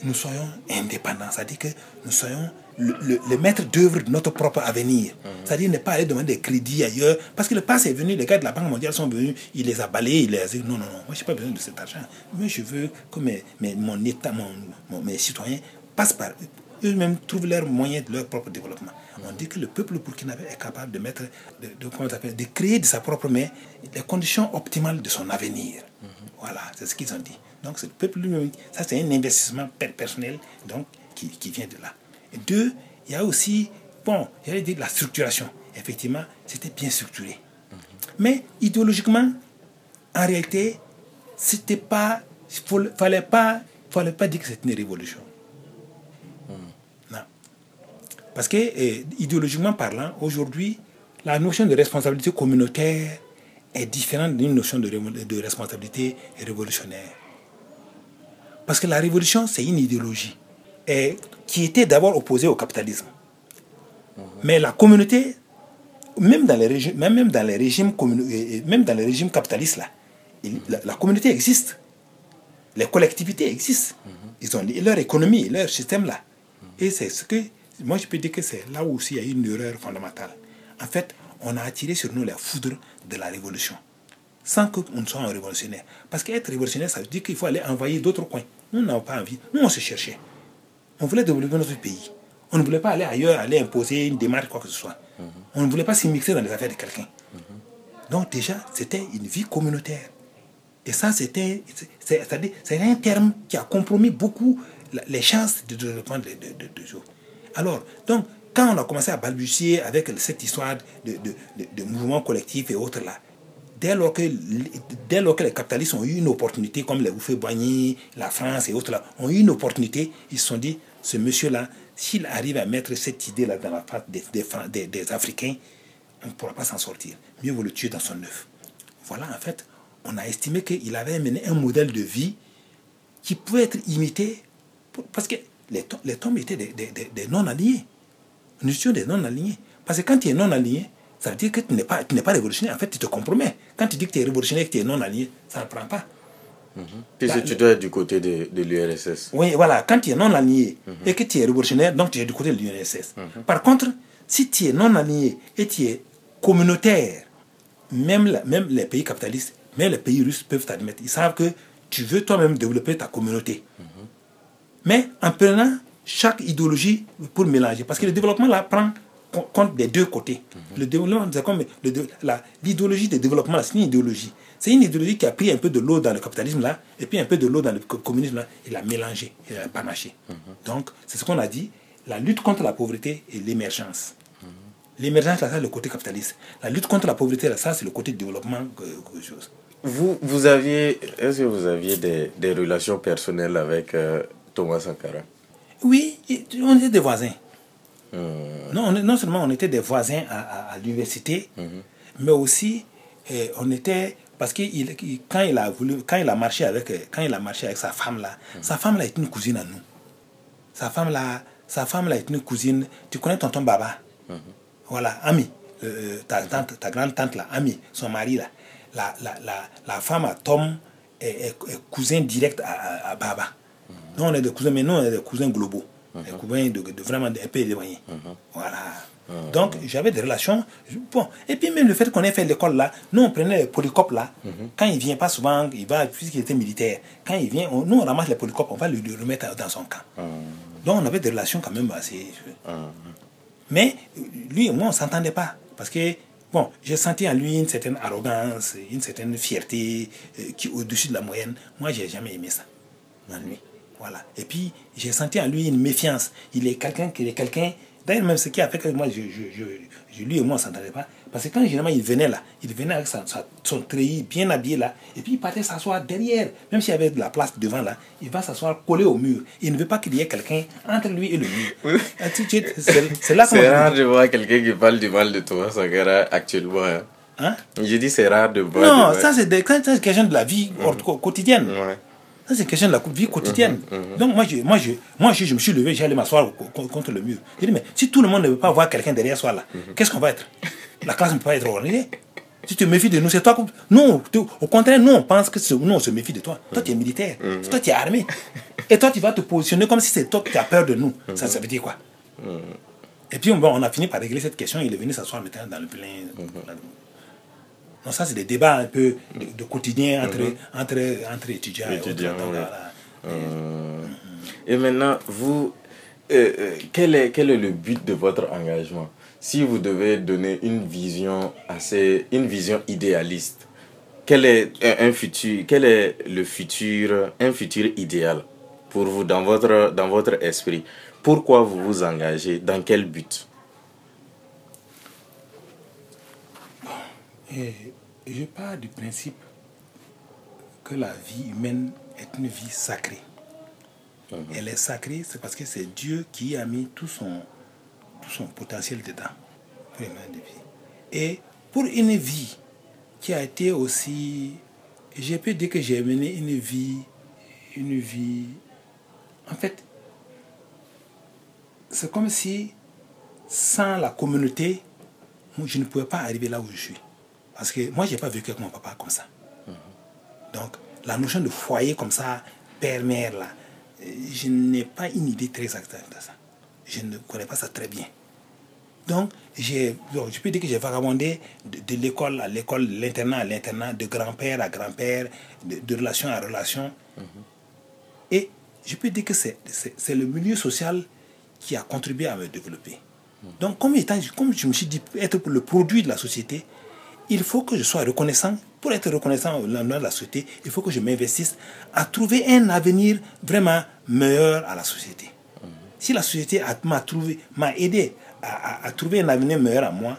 nous soyons indépendants, c'est-à-dire que nous soyons le, maître d'œuvre de notre propre avenir. C'est-à-dire ne pas aller demander des crédits ailleurs. Parce que le passé est venu, les gars de la Banque mondiale sont venus, il les a balayés, il les a dit non, non, non, moi je n'ai pas besoin de cet argent. Mais je veux que mes, mon État, mon, mes citoyens passent par eux-mêmes trouvent leurs moyens de leur propre développement. On dit que le peuple burkinabé est capable de mettre, de, de, de créer de sa propre main les conditions optimales de son avenir. Voilà, c'est ce qu'ils ont dit. Donc c'est le peuple lui-même. Ça, c'est un investissement personnel donc, qui, qui vient de là. Deux, il y a aussi, bon, j'allais dire la structuration. Effectivement, c'était bien structuré. Mais idéologiquement, en réalité, c'était pas, il fallait pas, fallait pas dire que c'était une révolution. Non. Parce que, eh, idéologiquement parlant, aujourd'hui, la notion de responsabilité communautaire est différente d'une notion de, de responsabilité révolutionnaire. Parce que la révolution, c'est une idéologie. Et qui était d'abord opposé au capitalisme. Mais la communauté, même dans les régimes, même, dans les régimes, même dans les régimes capitalistes, là, la, communauté existe. Les collectivités existent. Ils ont leur économie, leur système là. Et c'est ce que, moi je peux dire que c'est là où aussi il y a une erreur fondamentale. En fait, on a attiré sur nous la foudre de la révolution. Sans que nous soyons révolutionnaires. Parce qu'être révolutionnaire, ça veut dire qu'il faut aller envahir d'autres coins. Nous n'avons pas envie. Nous, on se cherchait. On voulait développer notre pays. On ne voulait pas aller ailleurs, aller imposer une démarche, quoi que ce soit. On ne voulait pas s'immiscer dans les affaires de quelqu'un. Donc déjà, c'était une vie communautaire. Et ça, c'était, c'est un terme qui a compromis beaucoup les chances de développement de, de, de, Alors, donc, quand on a commencé à balbutier avec cette histoire de, de, mouvements collectifs et autres là, dès lors, que, dès lors que les capitalistes ont eu une opportunité, comme les Bouffé Boigny, la France et autres ont eu une opportunité, ils se sont dit, ce monsieur-là, s'il arrive à mettre cette idée-là dans la face des, Africains, on ne pourra pas s'en sortir. Mieux vaut le tuer dans son œuf. Voilà, en fait, on a estimé qu'il avait mené un modèle de vie qui pouvaient être imités, parce que les, les tombes étaient des, non-alignés. Nous étions des non-alignés. Parce que quand tu es non-aligné, ça veut dire que tu n'es pas, pas révolutionnaire. En fait, tu te compromets. Quand tu dis que tu es révolutionnaire et que tu es non-aligné, ça ne prend pas. Puisque tu dois être du côté de, de l'URSS. Oui, voilà. Quand tu es non-aligné et que tu es révolutionnaire, donc tu es du côté de l'URSS. Par contre, si tu es non-aligné et tu es communautaire, même, même les pays capitalistes, même les pays russes peuvent t'admettre. Ils savent que tu veux toi-même développer ta communauté. Mais en prenant chaque idéologie pour mélanger. Parce que le développement là prend compte des deux côtés. Le développement, c'est comme l'idéologie de développement, c'est une idéologie. C'est une idéologie qui a pris un peu de l'eau dans le capitalisme là, et puis un peu de l'eau dans le communisme là, et l'a mélangé, et l'a panaché. Donc, c'est ce qu'on a dit, la lutte contre la pauvreté et l'émergence. L'émergence, là, c'est le côté capitaliste. La lutte contre la pauvreté, là, ça, c'est le côté développement. Euh, chose. Vous, vous aviez, est-ce que vous aviez des, des relations personnelles avec euh, Thomas Sankara? Oui, on était des voisins. Non, non seulement on était des voisins à, à, l'université, mais aussi eh, on était parce que il, quand il a voulu, quand il a marché avec, quand il a marché avec sa femme là, sa femme là est une cousine à nous. Sa femme là, sa femme là est une cousine. Tu connais tonton Baba? Voilà, Ami, euh, ta tante, ta grande tante là, Ami, son mari là. La, la, la, la femme à Tom est, cousin direct à, à, Baba. Nous on est des cousins, mais nous on est des cousins globaux. Des cousins de, de, vraiment un peu éloignés. Voilà. Donc, j'avais des relations. Bon. Et puis, même le fait qu'on ait fait l'école là, nous, on prenait les polycopes là. Quand il vient, pas souvent, il va, puisqu'il était militaire, quand il vient, on, nous, on ramasse les polycopes, on va le, remettre dans son camp. Donc, on avait des relations quand même assez. Mais, lui et moi, on ne s'entendait pas. Parce que, bon, j'ai senti en lui une certaine arrogance, une certaine fierté qui au-dessus de la moyenne. Moi, j'ai jamais aimé ça. En lui. Voilà. Et puis, j'ai senti en lui une méfiance. Il est quelqu'un qui est quelqu'un. D'ailleurs, même ce qui a fait que moi, je, je, je, lui et moi, on ne s'entendait pas. Parce que quand généralement il venait là, il venait avec son treillis bien habillé là, et puis il partait s'asseoir derrière. Même s'il y avait de la place devant là, il va s'asseoir collé au mur. Il ne veut pas qu'il y ait quelqu'un entre lui et le mur. c'est là C'est rare de voir quelqu'un qui parle du mal de toi, Sankara, actuellement. Hein. Hein? Je dis c'est rare de voir. Non, ça c'est une question de la vie quotidienne. Ouais. Ça, c'est une question de la vie quotidienne. Donc, moi, je, moi, je, moi je, je me suis levé, j'allais m'asseoir contre le mur. Je dis, mais si tout le monde ne veut pas voir quelqu'un derrière soi, là, qu'est-ce qu'on va être? La classe ne peut pas être organisée. Si tu te méfies de nous, c'est toi. Non, au contraire, nous, on pense que nous, on se méfie de toi. Toi, tu es militaire. Toi, tu es armé. Et toi, tu vas te positionner comme si c'est toi qui as peur de nous. Ça, ça veut dire quoi? Et puis, bon, on a fini par régler cette question. Il est venu s'asseoir maintenant dans le plein. Donc ça, c'est des débats un peu de, quotidien entre, entre, entre étudiants. et, euh, et, maintenant, vous, euh, euh, quel, est, quel est le but de votre engagement? Si vous devez donner une vision assez, une vision idéaliste, quel est un futur, quel est le futur, un futur idéal pour vous dans votre, dans votre esprit? Pourquoi vous vous engagez? Dans quel but? Et je pars du principe que la vie humaine est une vie sacrée. Mhm. Elle est sacrée, c'est parce que c'est Dieu qui a mis tout son, tout son potentiel dedans. Et pour une vie qui a été aussi, je peux dire que j'ai mené une vie, une vie, en fait, c'est comme si sans la communauté, je ne pouvais pas arriver là où je suis. Parce que moi, je n'ai pas vécu avec mon papa comme ça. Donc, la notion de foyer comme ça, père-mère, là, je n'ai pas une idée très exacte de ça. Je ne connais pas ça très bien. Donc, je peux dire que j'ai vagabondé de, l'école à l'école, de l'internat à l'internat, de grand-père à grand-père, de, relation à relation. Et je peux dire que c'est le milieu social qui a contribué à me développer. Donc, comme, étant, comme je me suis dit, être le produit de la société, il faut que je sois reconnaissant. Pour être reconnaissant au nom de la société, il faut que je m'investisse à trouver un avenir vraiment meilleur à la société. Si la société m'a trouvé, m'a aidé à, trouver un avenir meilleur à moi,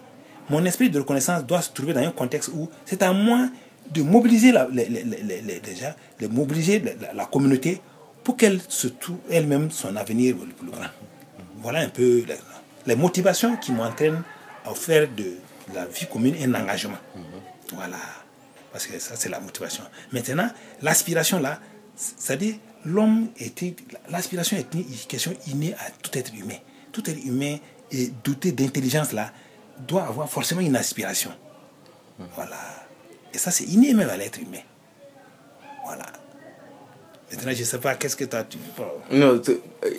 mon esprit de reconnaissance doit se trouver dans un contexte où c'est à moi de mobiliser la, les, déjà, de mobiliser la, communauté pour qu'elle se trouve elle-même son avenir le plus grand. Voilà un peu les motivations qui m'entraînent à faire de, la vie commune un engagement. Voilà. Parce que ça, c'est la motivation. Maintenant, l'aspiration là, c'est-à-dire l'homme était. L'aspiration est une question innée à tout être humain. Tout être humain est doté d'intelligence là doit avoir forcément une aspiration. Voilà. Et ça, c'est inné même à l'être humain. Voilà. Maintenant, je ne sais pas, qu'est-ce que tu as... Non,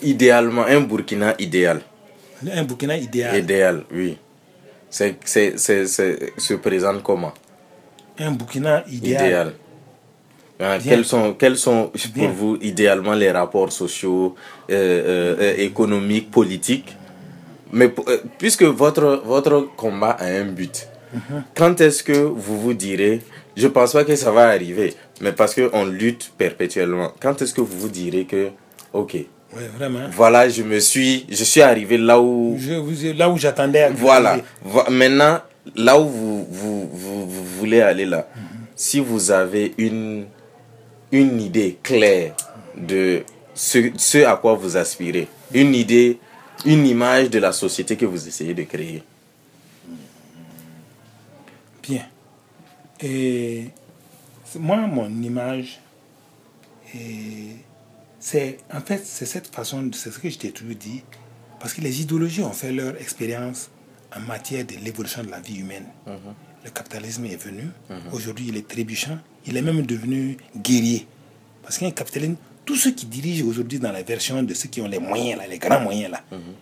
idéalement, un Burkina idéal. Un Burkina idéal. Idéal, oui. C'est, c'est, c'est, se présente comment? Un Burkina idéal. idéal. Ah, quels sont, quels sont pour vous idéalement les rapports sociaux, euh, euh, euh, économiques, politiques? Mais puisque votre, votre combat a un but, mhm. quand est-ce que vous vous direz, je ne pense pas que ça va arriver, mais parce qu'on lutte perpétuellement, quand est-ce que vous vous direz que, ok, vraiment. voilà, je me suis, je suis arrivé là où... Je, là où j'attendais. Voilà. Maintenant, là où vous, vous, vous, voulez aller là, si vous avez une une idée claire de ce, à quoi vous aspirez, une idée, une image de la société que vous essayez de créer. Bien. Et moi, mon image, c'est en fait c'est cette façon, c'est ce que je t'ai toujours dit, parce que les idéologies ont fait leur expérience en matière de l'évolution de la vie humaine. Mhm. Le capitalisme est venu, mhm. aujourd'hui il est trébuchant, il est même devenu guerrier. Parce qu'un capitalisme, tous ceux qui dirigent aujourd'hui dans la version de ceux qui ont les moyens, là, les grands moyens, là, mhm.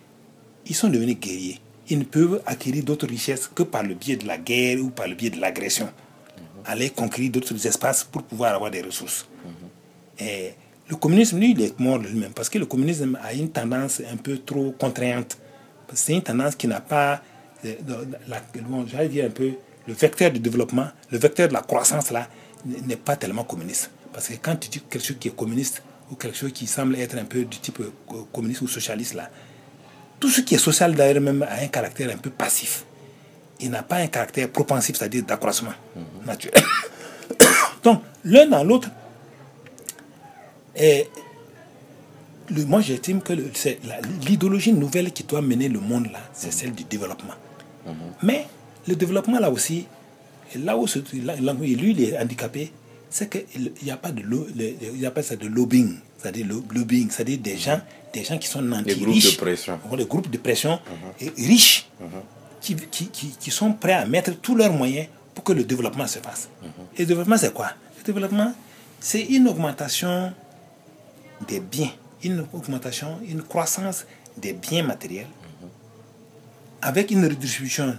ils sont devenus guerriers. Ils ne peuvent acquérir d'autres richesses que par le biais de la guerre ou par le biais de l'agression. Aller conquérir d'autres espaces pour pouvoir avoir des ressources. Et le communisme, lui, il est mort lui-même. Parce que le communisme a une tendance un peu trop contraignante. C'est une tendance qui n'a pas. Euh, j'allais dire un peu. Le vecteur du développement, le vecteur de la croissance, là, n'est pas tellement communiste. Parce que quand tu dis quelque chose qui est communiste ou quelque chose qui semble être un peu du type euh, communiste ou socialiste, là, tout ce qui est social d'ailleurs même a un caractère un peu passif. Il n'a pas un caractère propensif, c'est-à-dire d'accroissement mhm. naturel. Donc, l'un dans l'autre, et le, moi j'estime que l'idéologie nouvelle qui doit mener le monde là, c'est celle du développement. Mhm. Mais le développement là aussi, là où lui il est handicapé, c'est qu'il n'y a pas de il y a pas ça de lobbying, c'est-à-dire lobbying, c'est-à-dire des gens, des gens qui sont nantis riches, groupes de pression, des groupes de pression uh-huh. riches, uh-huh. qui, qui, qui, sont prêts à mettre tous leurs moyens pour que le développement se fasse. Et le développement, c'est quoi? Le développement, c'est une augmentation des biens, une augmentation, une croissance des biens matériels avec une redistribution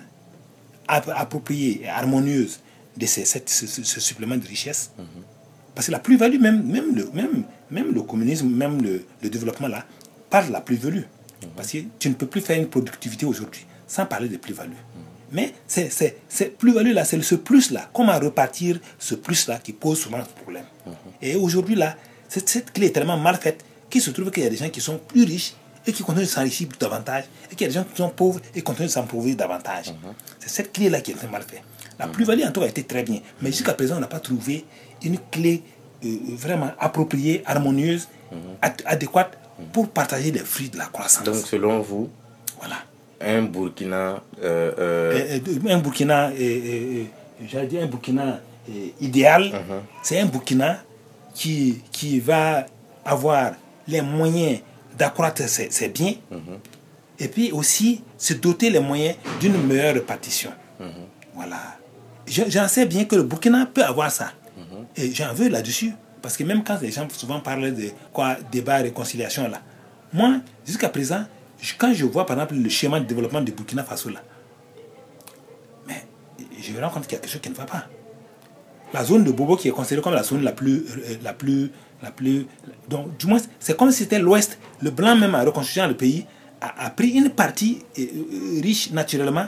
appropriée et harmonieuse de ces, ce, supplément de richesse. Parce que la plus-value, même, même, le, même, même le communisme, même le, le développement là, parle de la plus-value. Parce que tu ne peux plus faire une productivité aujourd'hui sans parler de plus-value. Mais c'est plus-value là, c'est ce plus-là. Comment repartir ce plus-là qui pose souvent ce problème? Et aujourd'hui là, cette clé est tellement mal faite qu'il se trouve qu'il y a des gens qui sont plus riches et qui continuent de s'enrichir davantage, et qu'il y a des gens qui sont pauvres et continuent de s'appauvrir davantage. C'est cette clé-là qui est mal faite. La plus-value en tout cas a été très bien. Mais jusqu'à présent, on n'a pas trouvé une clé euh, vraiment appropriée, harmonieuse, mhm. adéquate pour partager les fruits de la croissance. Donc, selon vous, voilà. un Burkina. Euh, euh, un Burkina, j'allais dire un Burkina idéal, mhm. c'est un Burkina qui, qui va avoir les moyens d'accroître ses, biens mhm. et puis aussi se doter les moyens d'une meilleure répartition. Voilà j'en sais bien que le Burkina peut avoir ça. Mhm. Et j'en veux là-dessus. Parce que même quand les gens souvent parlent de quoi débat, réconciliation là, moi, jusqu'à présent, quand je vois par exemple le schéma de développement du Burkina Faso là, mais je me rends compte qu'il y a quelque chose qui ne va pas. La zone de Bobo qui est considérée comme la zone la plus, euh, la plus, la plus, donc du moins c'est comme si c'était l'Ouest. Le blanc même à reconstruire le pays a, pris une partie euh, euh, riche naturellement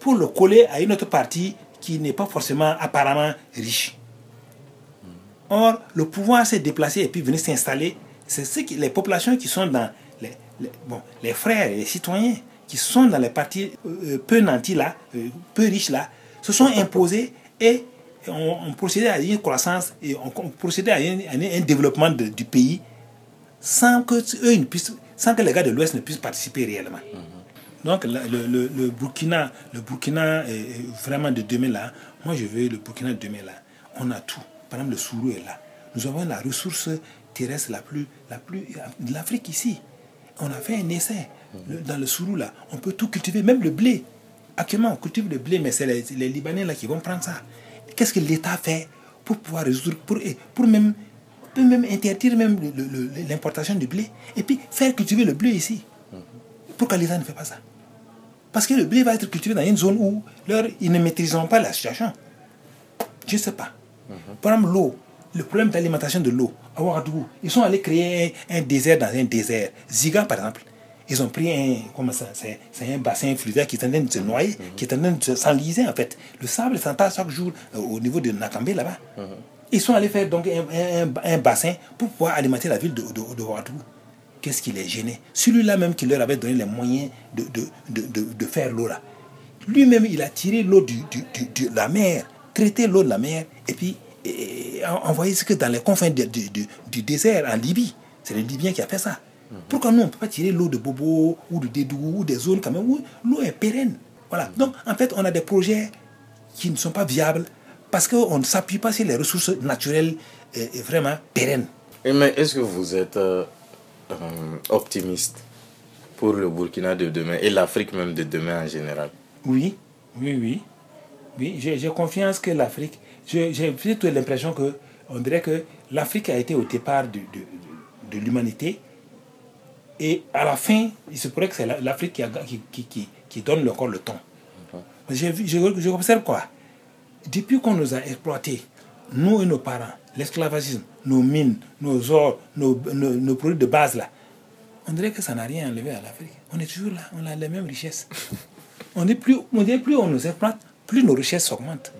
pour le coller à une autre partie qui n'est pas forcément apparemment riche. Or, le pouvoir s'est déplacé et puis venir s'installer. C'est ce que les populations qui sont dans les, bon, les frères les citoyens qui sont dans les parties peu nantis là, peu riches là, se sont imposés et on, procédait à une croissance et on, procédait à un, développement du pays sans que eux ne puissent, sans que les gars de l'Ouest ne puissent participer réellement. Donc le, le, Burkina, le Burkina est vraiment de demain là. Moi je veux le Burkina de demain là. On a tout. Par exemple le Sourou est là. Nous avons la ressource terrestre la plus, la plus de l'Afrique ici. On a fait un essai le- dans le Sourou là. On peut tout cultiver, même le blé. Actuellement, on cultive le blé, mais c'est les, les Libanais là qui vont prendre ça. Qu'est-ce que l'État fait pour pouvoir résoudre, pour, pour même, peut même interdire même l'importation du blé et puis faire cultiver le blé ici? Pourquoi l'État ne fait pas ça? Parce que le blé va être cultivé dans une zone où leur, ils ne maîtriseront pas la situation. Je ne sais pas. Par exemple, l'eau, le problème d'alimentation de l'eau, à Ouagadougou, ils sont allés créer un désert dans un désert. Ziga, par exemple, ils ont pris un, comment ça, c'est, un bassin fluvial qui est en train de se noyer, qui est en train de se- s'enliser en fait. Le sable s'entasse chaque jour euh, au niveau de Nakambe là-bas. Ils sont allés faire donc un, un- un bassin pour pouvoir alimenter la ville de, de, de. Qu'est-ce qui les gênait? Celui-là même qui leur avait donné les moyens de, de, de, faire l'eau là. Lui-même, il a tiré l'eau du, du- du- de la mer, traité l'eau de la mer, et puis et, et envoyé ce que dans les confins du désert en Libye. C'est le Libyen qui a fait ça. Pourquoi nous, on ne peut pas tirer l'eau de Bobo ou de Dédou ou des zones quand même où l'eau est pérenne? Voilà. Donc, en fait, on a des projets qui ne sont pas viables parce qu'on ne s'appuie pas sur les ressources naturelles euh, vraiment pérennes. Et mais est-ce que vous êtes euh, euh, optimiste pour le Burkina de demain et l'Afrique même de demain en général? Oui, oui, oui. Oui, j'ai confiance que l'Afrique. J'ai plutôt l'impression que on dirait que l'Afrique a été au départ de, de, de- de l'humanité. Et à la fin, il se pourrait que c'est la- l'Afrique qui, a- qui, qui, qui, qui donne encore le ton. J'ai vu- je, je observe quoi? Depuis qu'on nous a exploités, nous et nos parents, l'esclavagisme, nos mines, nos ors, nos, nos, nos produits de base là, on dirait que ça n'a rien enlevé à l'Afrique. On est toujours là, on a les mêmes richesses. On est plus, on dirait plus on nous exploite, plus nos richesses augmentent.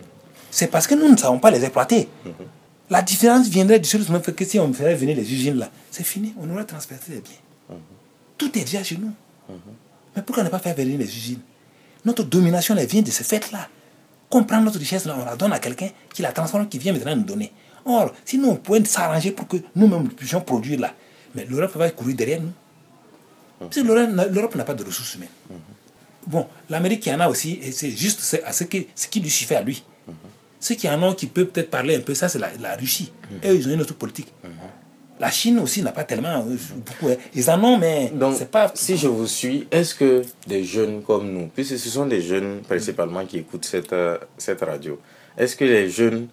C'est parce que nous ne savons pas les exploiter. La différence viendrait du seul fait que si on ferait venir les usines là, c'est fini, on aurait transpercé les biens. Tout est déjà chez nous. Mais pourquoi ne pas faire venir les usines? Notre domination elle vient de ce fait-là. Qu'on prend notre richesse, on la donne à quelqu'un qui la transforme, qui vient maintenant nous donner. Or, si nous, on pouvait s'arranger pour que nous-mêmes nous puissions produire là, mais l'Europe va courir derrière nous. Parce que l'Europe n'a- pas de ressources humaines. Bon, l'Amérique qui en a aussi, et c'est juste ce, à ce, qui, ce qui lui suffit à lui. Ceux qui en ont, qui peuvent peut-être parler un peu, ça c'est la, la Russie. Eux, ils ont une autre politique. La Chine aussi n'a pas tellement euh, beaucoup. hein. Ils en ont, mais Donc, c'est pas. si je vous suis, est-ce que des jeunes comme nous, puisque ce sont des jeunes principalement qui écoutent cette, euh, cette radio, est-ce que les jeunes,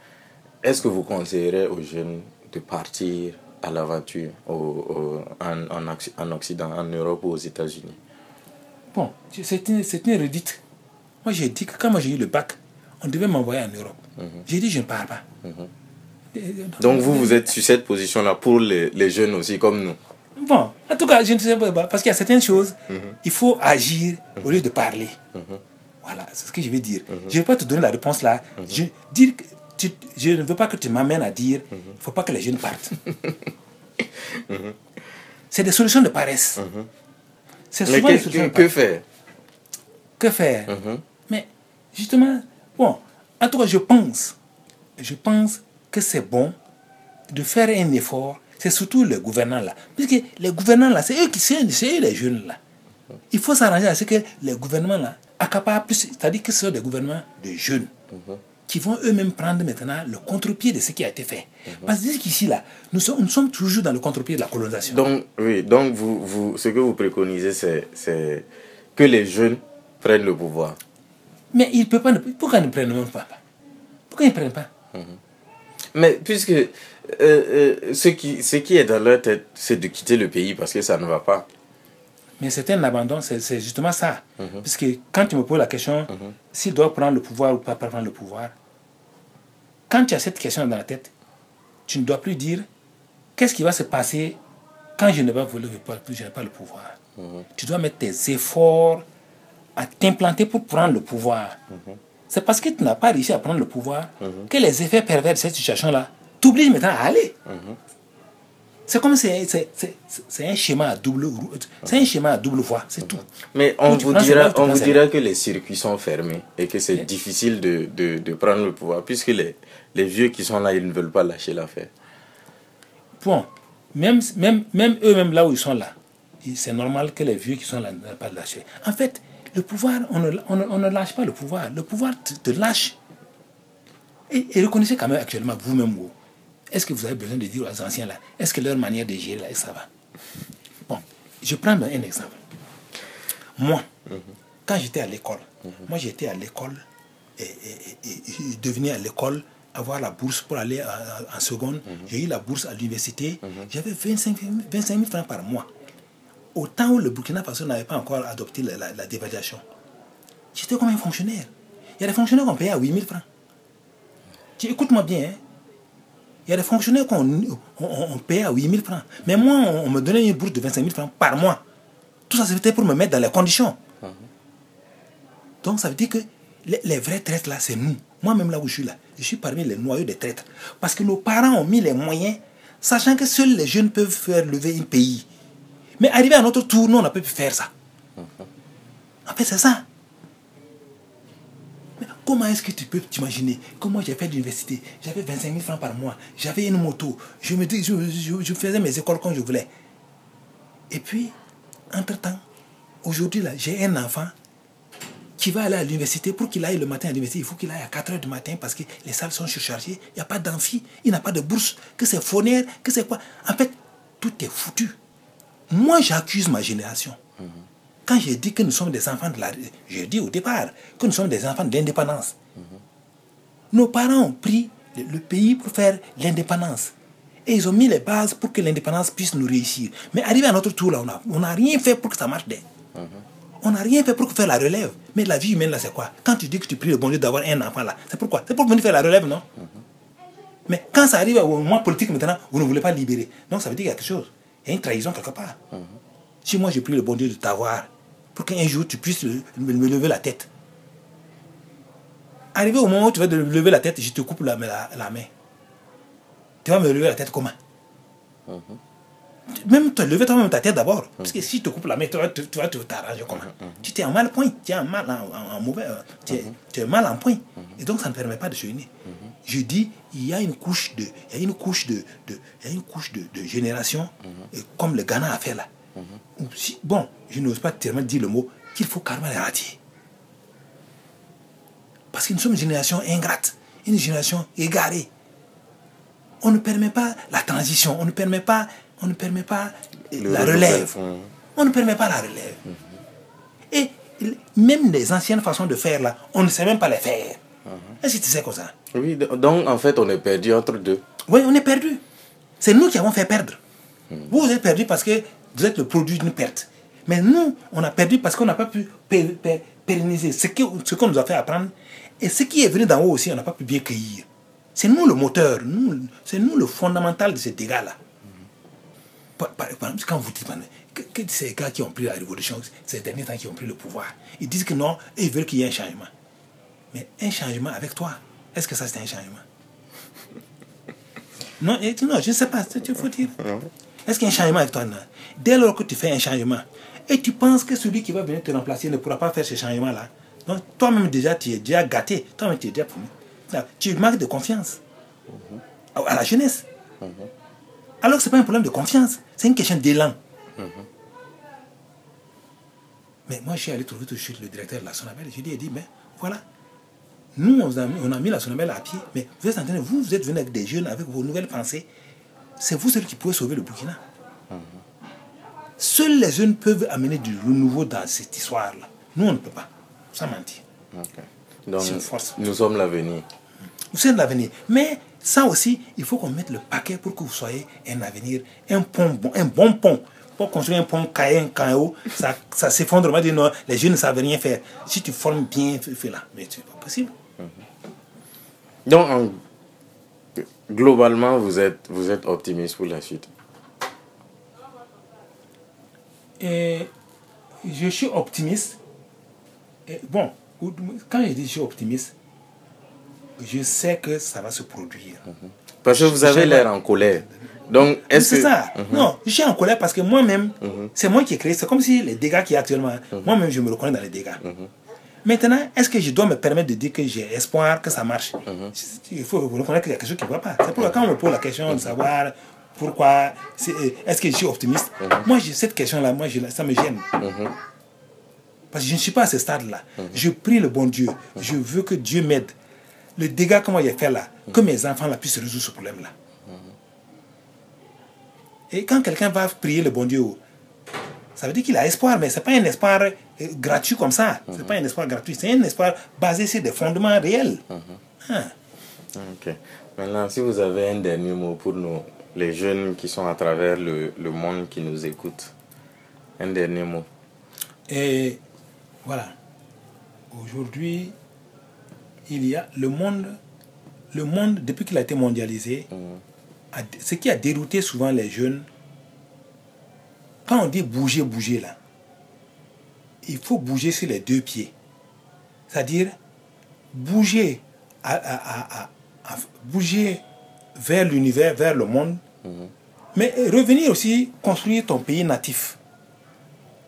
est-ce que vous conseillerez aux jeunes de partir à l'aventure au- au- en, en, Occ- en Occident, en Europe ou aux États-Unis? Bon, c'est une, une redite. Moi, j'ai dit que quand j'ai eu le bac, on devait m'envoyer en Europe. J'ai dit, je ne pars pas. Et- Donc vous, vous êtes sur cette position-là pour les, les jeunes aussi comme nous. Bon, en tout cas, je ne sais pas, parce qu'il y a certaines choses, il faut agir au lieu de parler. Voilà, c'est ce que je vais dire. Je ne vais pas te donner la réponse là. je, dire que tu- je ne veux pas que tu m'amènes à dire il ne faut pas que les jeunes partent. C'est des solutions de paresse. C'est Mais souvent des qu'est-ce solutions que, de que faire? Que faire? Mhm. Mais justement, bon, en tout cas, je pense, je pense que c'est bon de faire un effort. C'est surtout les gouvernants là. Puisque les gouvernants là, c'est eux qui eux les jeunes là. Il faut s'arranger à ce que les gouvernements là accaparent plus, c'est-à-dire que ce sont des gouvernements de jeunes qui vont eux-mêmes prendre maintenant le contre-pied de ce qui a été fait. Parce que jusqu'ici là, nous sommes, nous sommes toujours dans le contre-pied de la colonisation. Donc, oui, donc vous, vous, ce que vous préconisez, c'est, c'est que les jeunes prennent le pouvoir. Mais ils ne peuvent pas, pourquoi ils ne prennent même pas? Pourquoi ils ne prennent pas? Mais puisque euh, euh, ce, qui, ce qui est dans leur tête, c'est de quitter le pays parce que ça ne va pas. Mais c'est un abandon, c'est justement ça. Parce que quand tu me poses la question, s'il doit prendre le pouvoir ou pas prendre le pouvoir, quand tu as cette question dans la tête, tu ne dois plus dire qu'est-ce qui va se passer quand je ne vais pas, je n'ai pas le pouvoir? Tu dois mettre tes efforts à t'implanter pour prendre le pouvoir. C'est parce que tu n'as pas réussi à prendre le pouvoir que les effets pervers de cette situation-là t'obligent maintenant à aller. C'est comme c'est c'est- un schéma à double c'est un schéma à double voie, c'est tout. Mais on vous dira, on vous dira que les circuits sont fermés et que c'est difficile de, de, de prendre le pouvoir puisque les, les vieux qui sont là, ils ne veulent pas lâcher l'affaire. Bon, même, même, même eux-mêmes là où ils sont là, c'est normal que les vieux qui sont là ne pas lâcher. En fait, le pouvoir, on ne, on ne, on ne lâche pas le pouvoir. Le pouvoir te, te lâche. Et, et reconnaissez quand même actuellement vous-même, vous, est-ce que vous avez besoin de dire aux anciens là, est-ce que leur manière de gérer là, ça va? Bon, je prends un exemple. Moi, quand j'étais à l'école, moi j'étais à l'école et, je devenais à l'école avoir la bourse pour aller en seconde. J'ai eu la bourse à l'université. J'avais 25, 25 000 francs par mois. Au temps où le Burkina Faso n'avait pas encore adopté la, la, dévaluation, j'étais comme un fonctionnaire. Il y a des fonctionnaires qu'on payait à 8 000 francs. Écoute-moi bien. Hein. Il y a des fonctionnaires qu'on on, payait à 8 000 francs. Mais moi, on, me donnait une bourse de 25 000 francs par mois. Tout ça, c'était pour me mettre dans les conditions. Donc, ça veut dire que les, les vrais traîtres, là, c'est nous. Moi-même, là où je suis là, je suis parmi les noyaux des traîtres. Parce que nos parents ont mis les moyens, sachant que seuls les jeunes peuvent faire lever un pays. Mais arrivé à notre tour, nous, on n'a pas pu faire ça. En fait, c'est ça. comment est-ce que tu peux t'imaginer Comment j'ai fait l'université? J'avais 25 000 francs par mois. J'avais une moto. Je, me, je, je, faisais mes écoles quand je voulais. Et puis, entre-temps, aujourd'hui, là, j'ai un enfant qui va aller à l'université. Pour qu'il aille le matin à l'université, il faut qu'il aille à 4 heures du matin parce que les salles sont surchargées. Il n'y a pas d'amphi, il n'a pas de bourse, que c'est phonère, que c'est quoi? En fait, tout est foutu. Moi, j'accuse ma génération. Quand j'ai dit que nous sommes des enfants de la... J'ai dit au départ que nous sommes des enfants de l'indépendance. Nos parents ont pris le, pays pour faire l'indépendance. Et ils ont mis les bases pour que l'indépendance puisse nous réussir. Mais arrivé à notre tour, là, on n'a rien fait pour que ça marche. On n'a rien fait pour faire la relève. Mais la vie humaine, là, c'est quoi? Quand tu dis que tu pries le bon Dieu d'avoir un enfant, là, c'est pourquoi? C'est pour venir faire la relève, non? Mais quand ça arrive au moment politique, maintenant, vous ne voulez pas libérer. Donc, ça veut dire qu'il y a quelque chose. Il y a une trahison quelque part. Si moi, j'ai pris le bon Dieu de t'avoir, pour qu'un jour, tu puisses me, lever la tête. Arrivé au moment où tu vas te lever la tête, je te coupe la, la, main. Tu vas me lever la tête comment? Même te lever toi-même ta tête d'abord. Parce que si je te coupe la main, tu vas, tu, vas t'arranger comment? Tu es en mal point, tu es en mal en, mauvais, euh, tu es, mal en point. Et donc ça ne permet pas de se unir. Je dis, il y a une couche de, il y a une couche de, de il y a une couche de, de génération, comme le Ghana a fait là. bon, je n'ose pas tellement dire le mot, qu'il faut carrément les. Parce que nous sommes une génération ingrate, une génération égarée. On ne permet pas la transition, on ne permet pas, on ne permet pas la relève. On ne permet pas la relève. Et même les anciennes façons de faire là, on ne sait même pas les faire. Est-ce que tu sais quoi ça? Oui, donc en fait on est perdu entre deux. Oui, on est perdu. C'est nous qui avons fait perdre. Vous, vous êtes perdu parce que vous êtes le produit d'une perte. Mais nous, on a perdu parce qu'on n'a pas pu pérenniser ce qu'on ce nous a fait apprendre. Et ce qui est venu d'en haut aussi, on n'a pas pu bien cueillir. C'est nous le moteur, nous, c'est nous le fondamental de ces dégâts-là. Par, exemple, quand vous dites que, que, ces gars qui ont pris la révolution, ces derniers temps qui ont pris le pouvoir, ils disent que non, ils veulent qu'il y ait un changement. Mais un changement avec toi, est-ce que ça c'est un changement non, non, je ne sais pas, il faut dire. Est-ce qu'il y a un changement avec toi Dès lors que tu fais un changement, et tu penses que celui qui va venir te remplacer ne pourra pas faire ce changement-là, donc toi-même déjà, tu es déjà gâté, toi-même tu es déjà promis. Tu manques de confiance. À la jeunesse. Alors que ce n'est pas un problème de confiance, c'est une question d'élan. Mais moi, je suis allé trouver tout de suite le directeur de la Sonabelle et je lui ai dit, mais voilà, nous, on a, mis, on a mis la Sonabelle à pied, mais vous êtes en train vous, vous êtes venu avec des jeunes, avec vos nouvelles pensées. C'est vous celui qui pouvez sauver le Burkina. Seuls les jeunes peuvent amener du renouveau dans cette histoire-là. Nous, on ne peut pas. Sans mentir. Donc, force. nous sommes l'avenir. Vous êtes l'avenir. Mais ça aussi, il faut qu'on mette le paquet pour que vous soyez un avenir, un pont bon, un bon pont. Pour construire un pont Caen, Caen, ça, ça s'effondre. On va dire non, les jeunes ne savent rien faire. Si tu formes bien, fais là. Mais c'est pas possible. Donc, globalement, vous êtes, vous êtes optimiste pour la suite? Et Je suis optimiste. Et bon, quand je dis je suis optimiste, je sais que ça va se produire. Parce que vous avez l'air en colère. Donc, est-ce C'est ça. Mhm. Non, je suis en colère parce que moi-même, mhm. c'est moi qui ai créé. C'est comme si les dégâts qu'il y a actuellement, mhm. moi-même, je me reconnais dans les dégâts. Maintenant, est-ce que je dois me permettre de dire que j'ai espoir que ça marche? Mhm. Il faut reconnaître qu'il y a quelque chose qui ne va pas. C'est pourquoi quand on me pose la question de savoir pourquoi, est-ce que je suis optimiste? Mhm. Moi, cette question-là, moi, ça me gêne. Mhm. Parce que je ne suis pas à ce stade-là. Je prie le bon Dieu. Je veux que Dieu m'aide. Le dégât que moi j'ai fait là, que mes enfants là, puissent résoudre ce problème-là. Et quand quelqu'un va prier le bon Dieu, ça veut dire qu'il a espoir, mais ce n'est pas un espoir euh, gratuit comme ça. Ce n'est pas un espoir gratuit, c'est un espoir basé sur des fondements réels. Ah. Ok. Maintenant, si vous avez un dernier mot pour nous, les jeunes qui sont à travers le, le monde qui nous écoutent, un dernier mot. Et voilà. Aujourd'hui, il y a le monde, le monde depuis qu'il a été mondialisé, a- ce qui a dérouté souvent les jeunes, quand on dit bouger, bouger là, il faut bouger sur les deux pieds. C'est-à-dire bouger, à, bouger vers l'univers, vers le monde, mais revenir aussi construire ton pays natif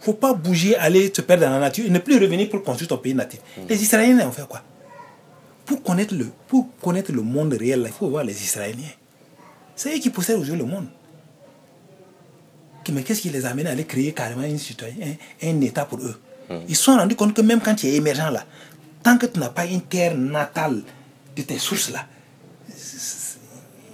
faut pas bouger, aller se perdre dans la nature et ne plus revenir pour construire ton pays natif. Les Israéliens ont fait quoi? Pour connaître, le, pour connaître le monde réel, là, il faut voir les Israéliens. C'est eux qui possèdent aujourd'hui le monde. Mais qu'est-ce qui les a amenés à aller créer carrément une citoyen, un, un État pour eux? Ils se sont rendus compte que même quand tu es émergent là, tant que tu n'as pas une terre natale de tes sources là,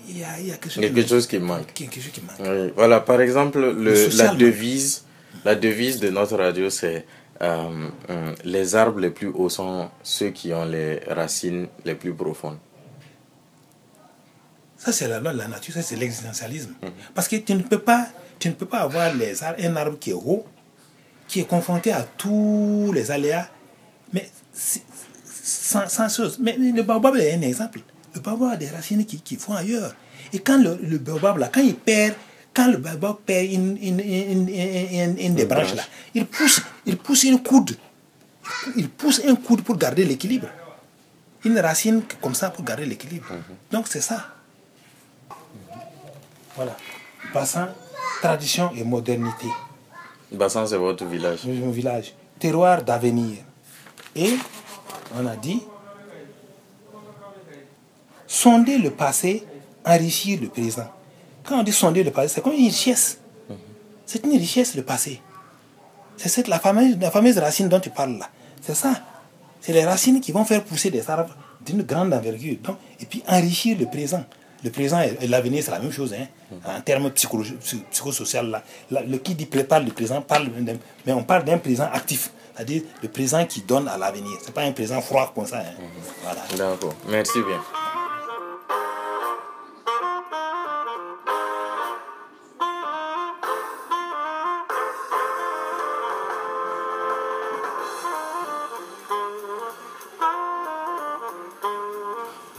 il y a, il y a quelque chose, Quelque chose qui manque. quelque chose qui manque. Oui, Voilà, par exemple, le, la devise, la devise de notre radio, c'est euh, euh, les arbres les plus hauts sont ceux qui ont les racines les plus profondes. Ça, c'est la loi de la nature, ça, c'est l'existentialisme. Parce que tu ne peux pas, tu ne peux pas avoir les un arbre qui est haut, qui est confronté à tous les aléas, mais sans, sans chose. Mais le baobab est un exemple. Le baobab a des racines qui, qui font ailleurs. Et quand le, le baobab, là, quand il perd, quand le baobab perd une, une, une, une- des branches, là, il pousse, il pousse une coude. Il pousse un coude pour garder l'équilibre. Une racine comme ça pour garder l'équilibre. Donc c'est ça. Voilà. Bassin, tradition et modernité. Bassan, c'est votre village. Mon village. Terroir d'avenir. Et on a dit sonder le passé, enrichir le présent. Quand on dit sonder le passé, c'est comme une richesse. C'est une richesse le passé. C'est cette, la, fameuse, la fameuse racine dont tu parles là. C'est ça. C'est les racines qui vont faire pousser des arbres d'une grande envergure. Donc, et puis enrichir le présent. Le présent et l'avenir, c'est la même chose. Hein. En termes psychosocial, là, le qui dit pré- parle du présent, parle mais on parle d'un présent actif. C'est-à-dire le présent qui donne à l'avenir. Ce n'est pas un présent froid comme ça. hein. Voilà. D'accord. Merci bien.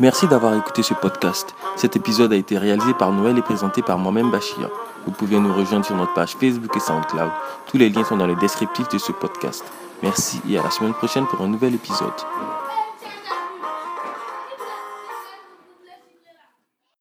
Merci d'avoir écouté ce podcast. Cet épisode a été réalisé par Noël et présenté par moi-même Bachir. Vous pouvez nous rejoindre sur notre page Facebook et SoundCloud. Tous les liens sont dans le descriptif de ce podcast. Merci et à la semaine prochaine pour un nouvel épisode.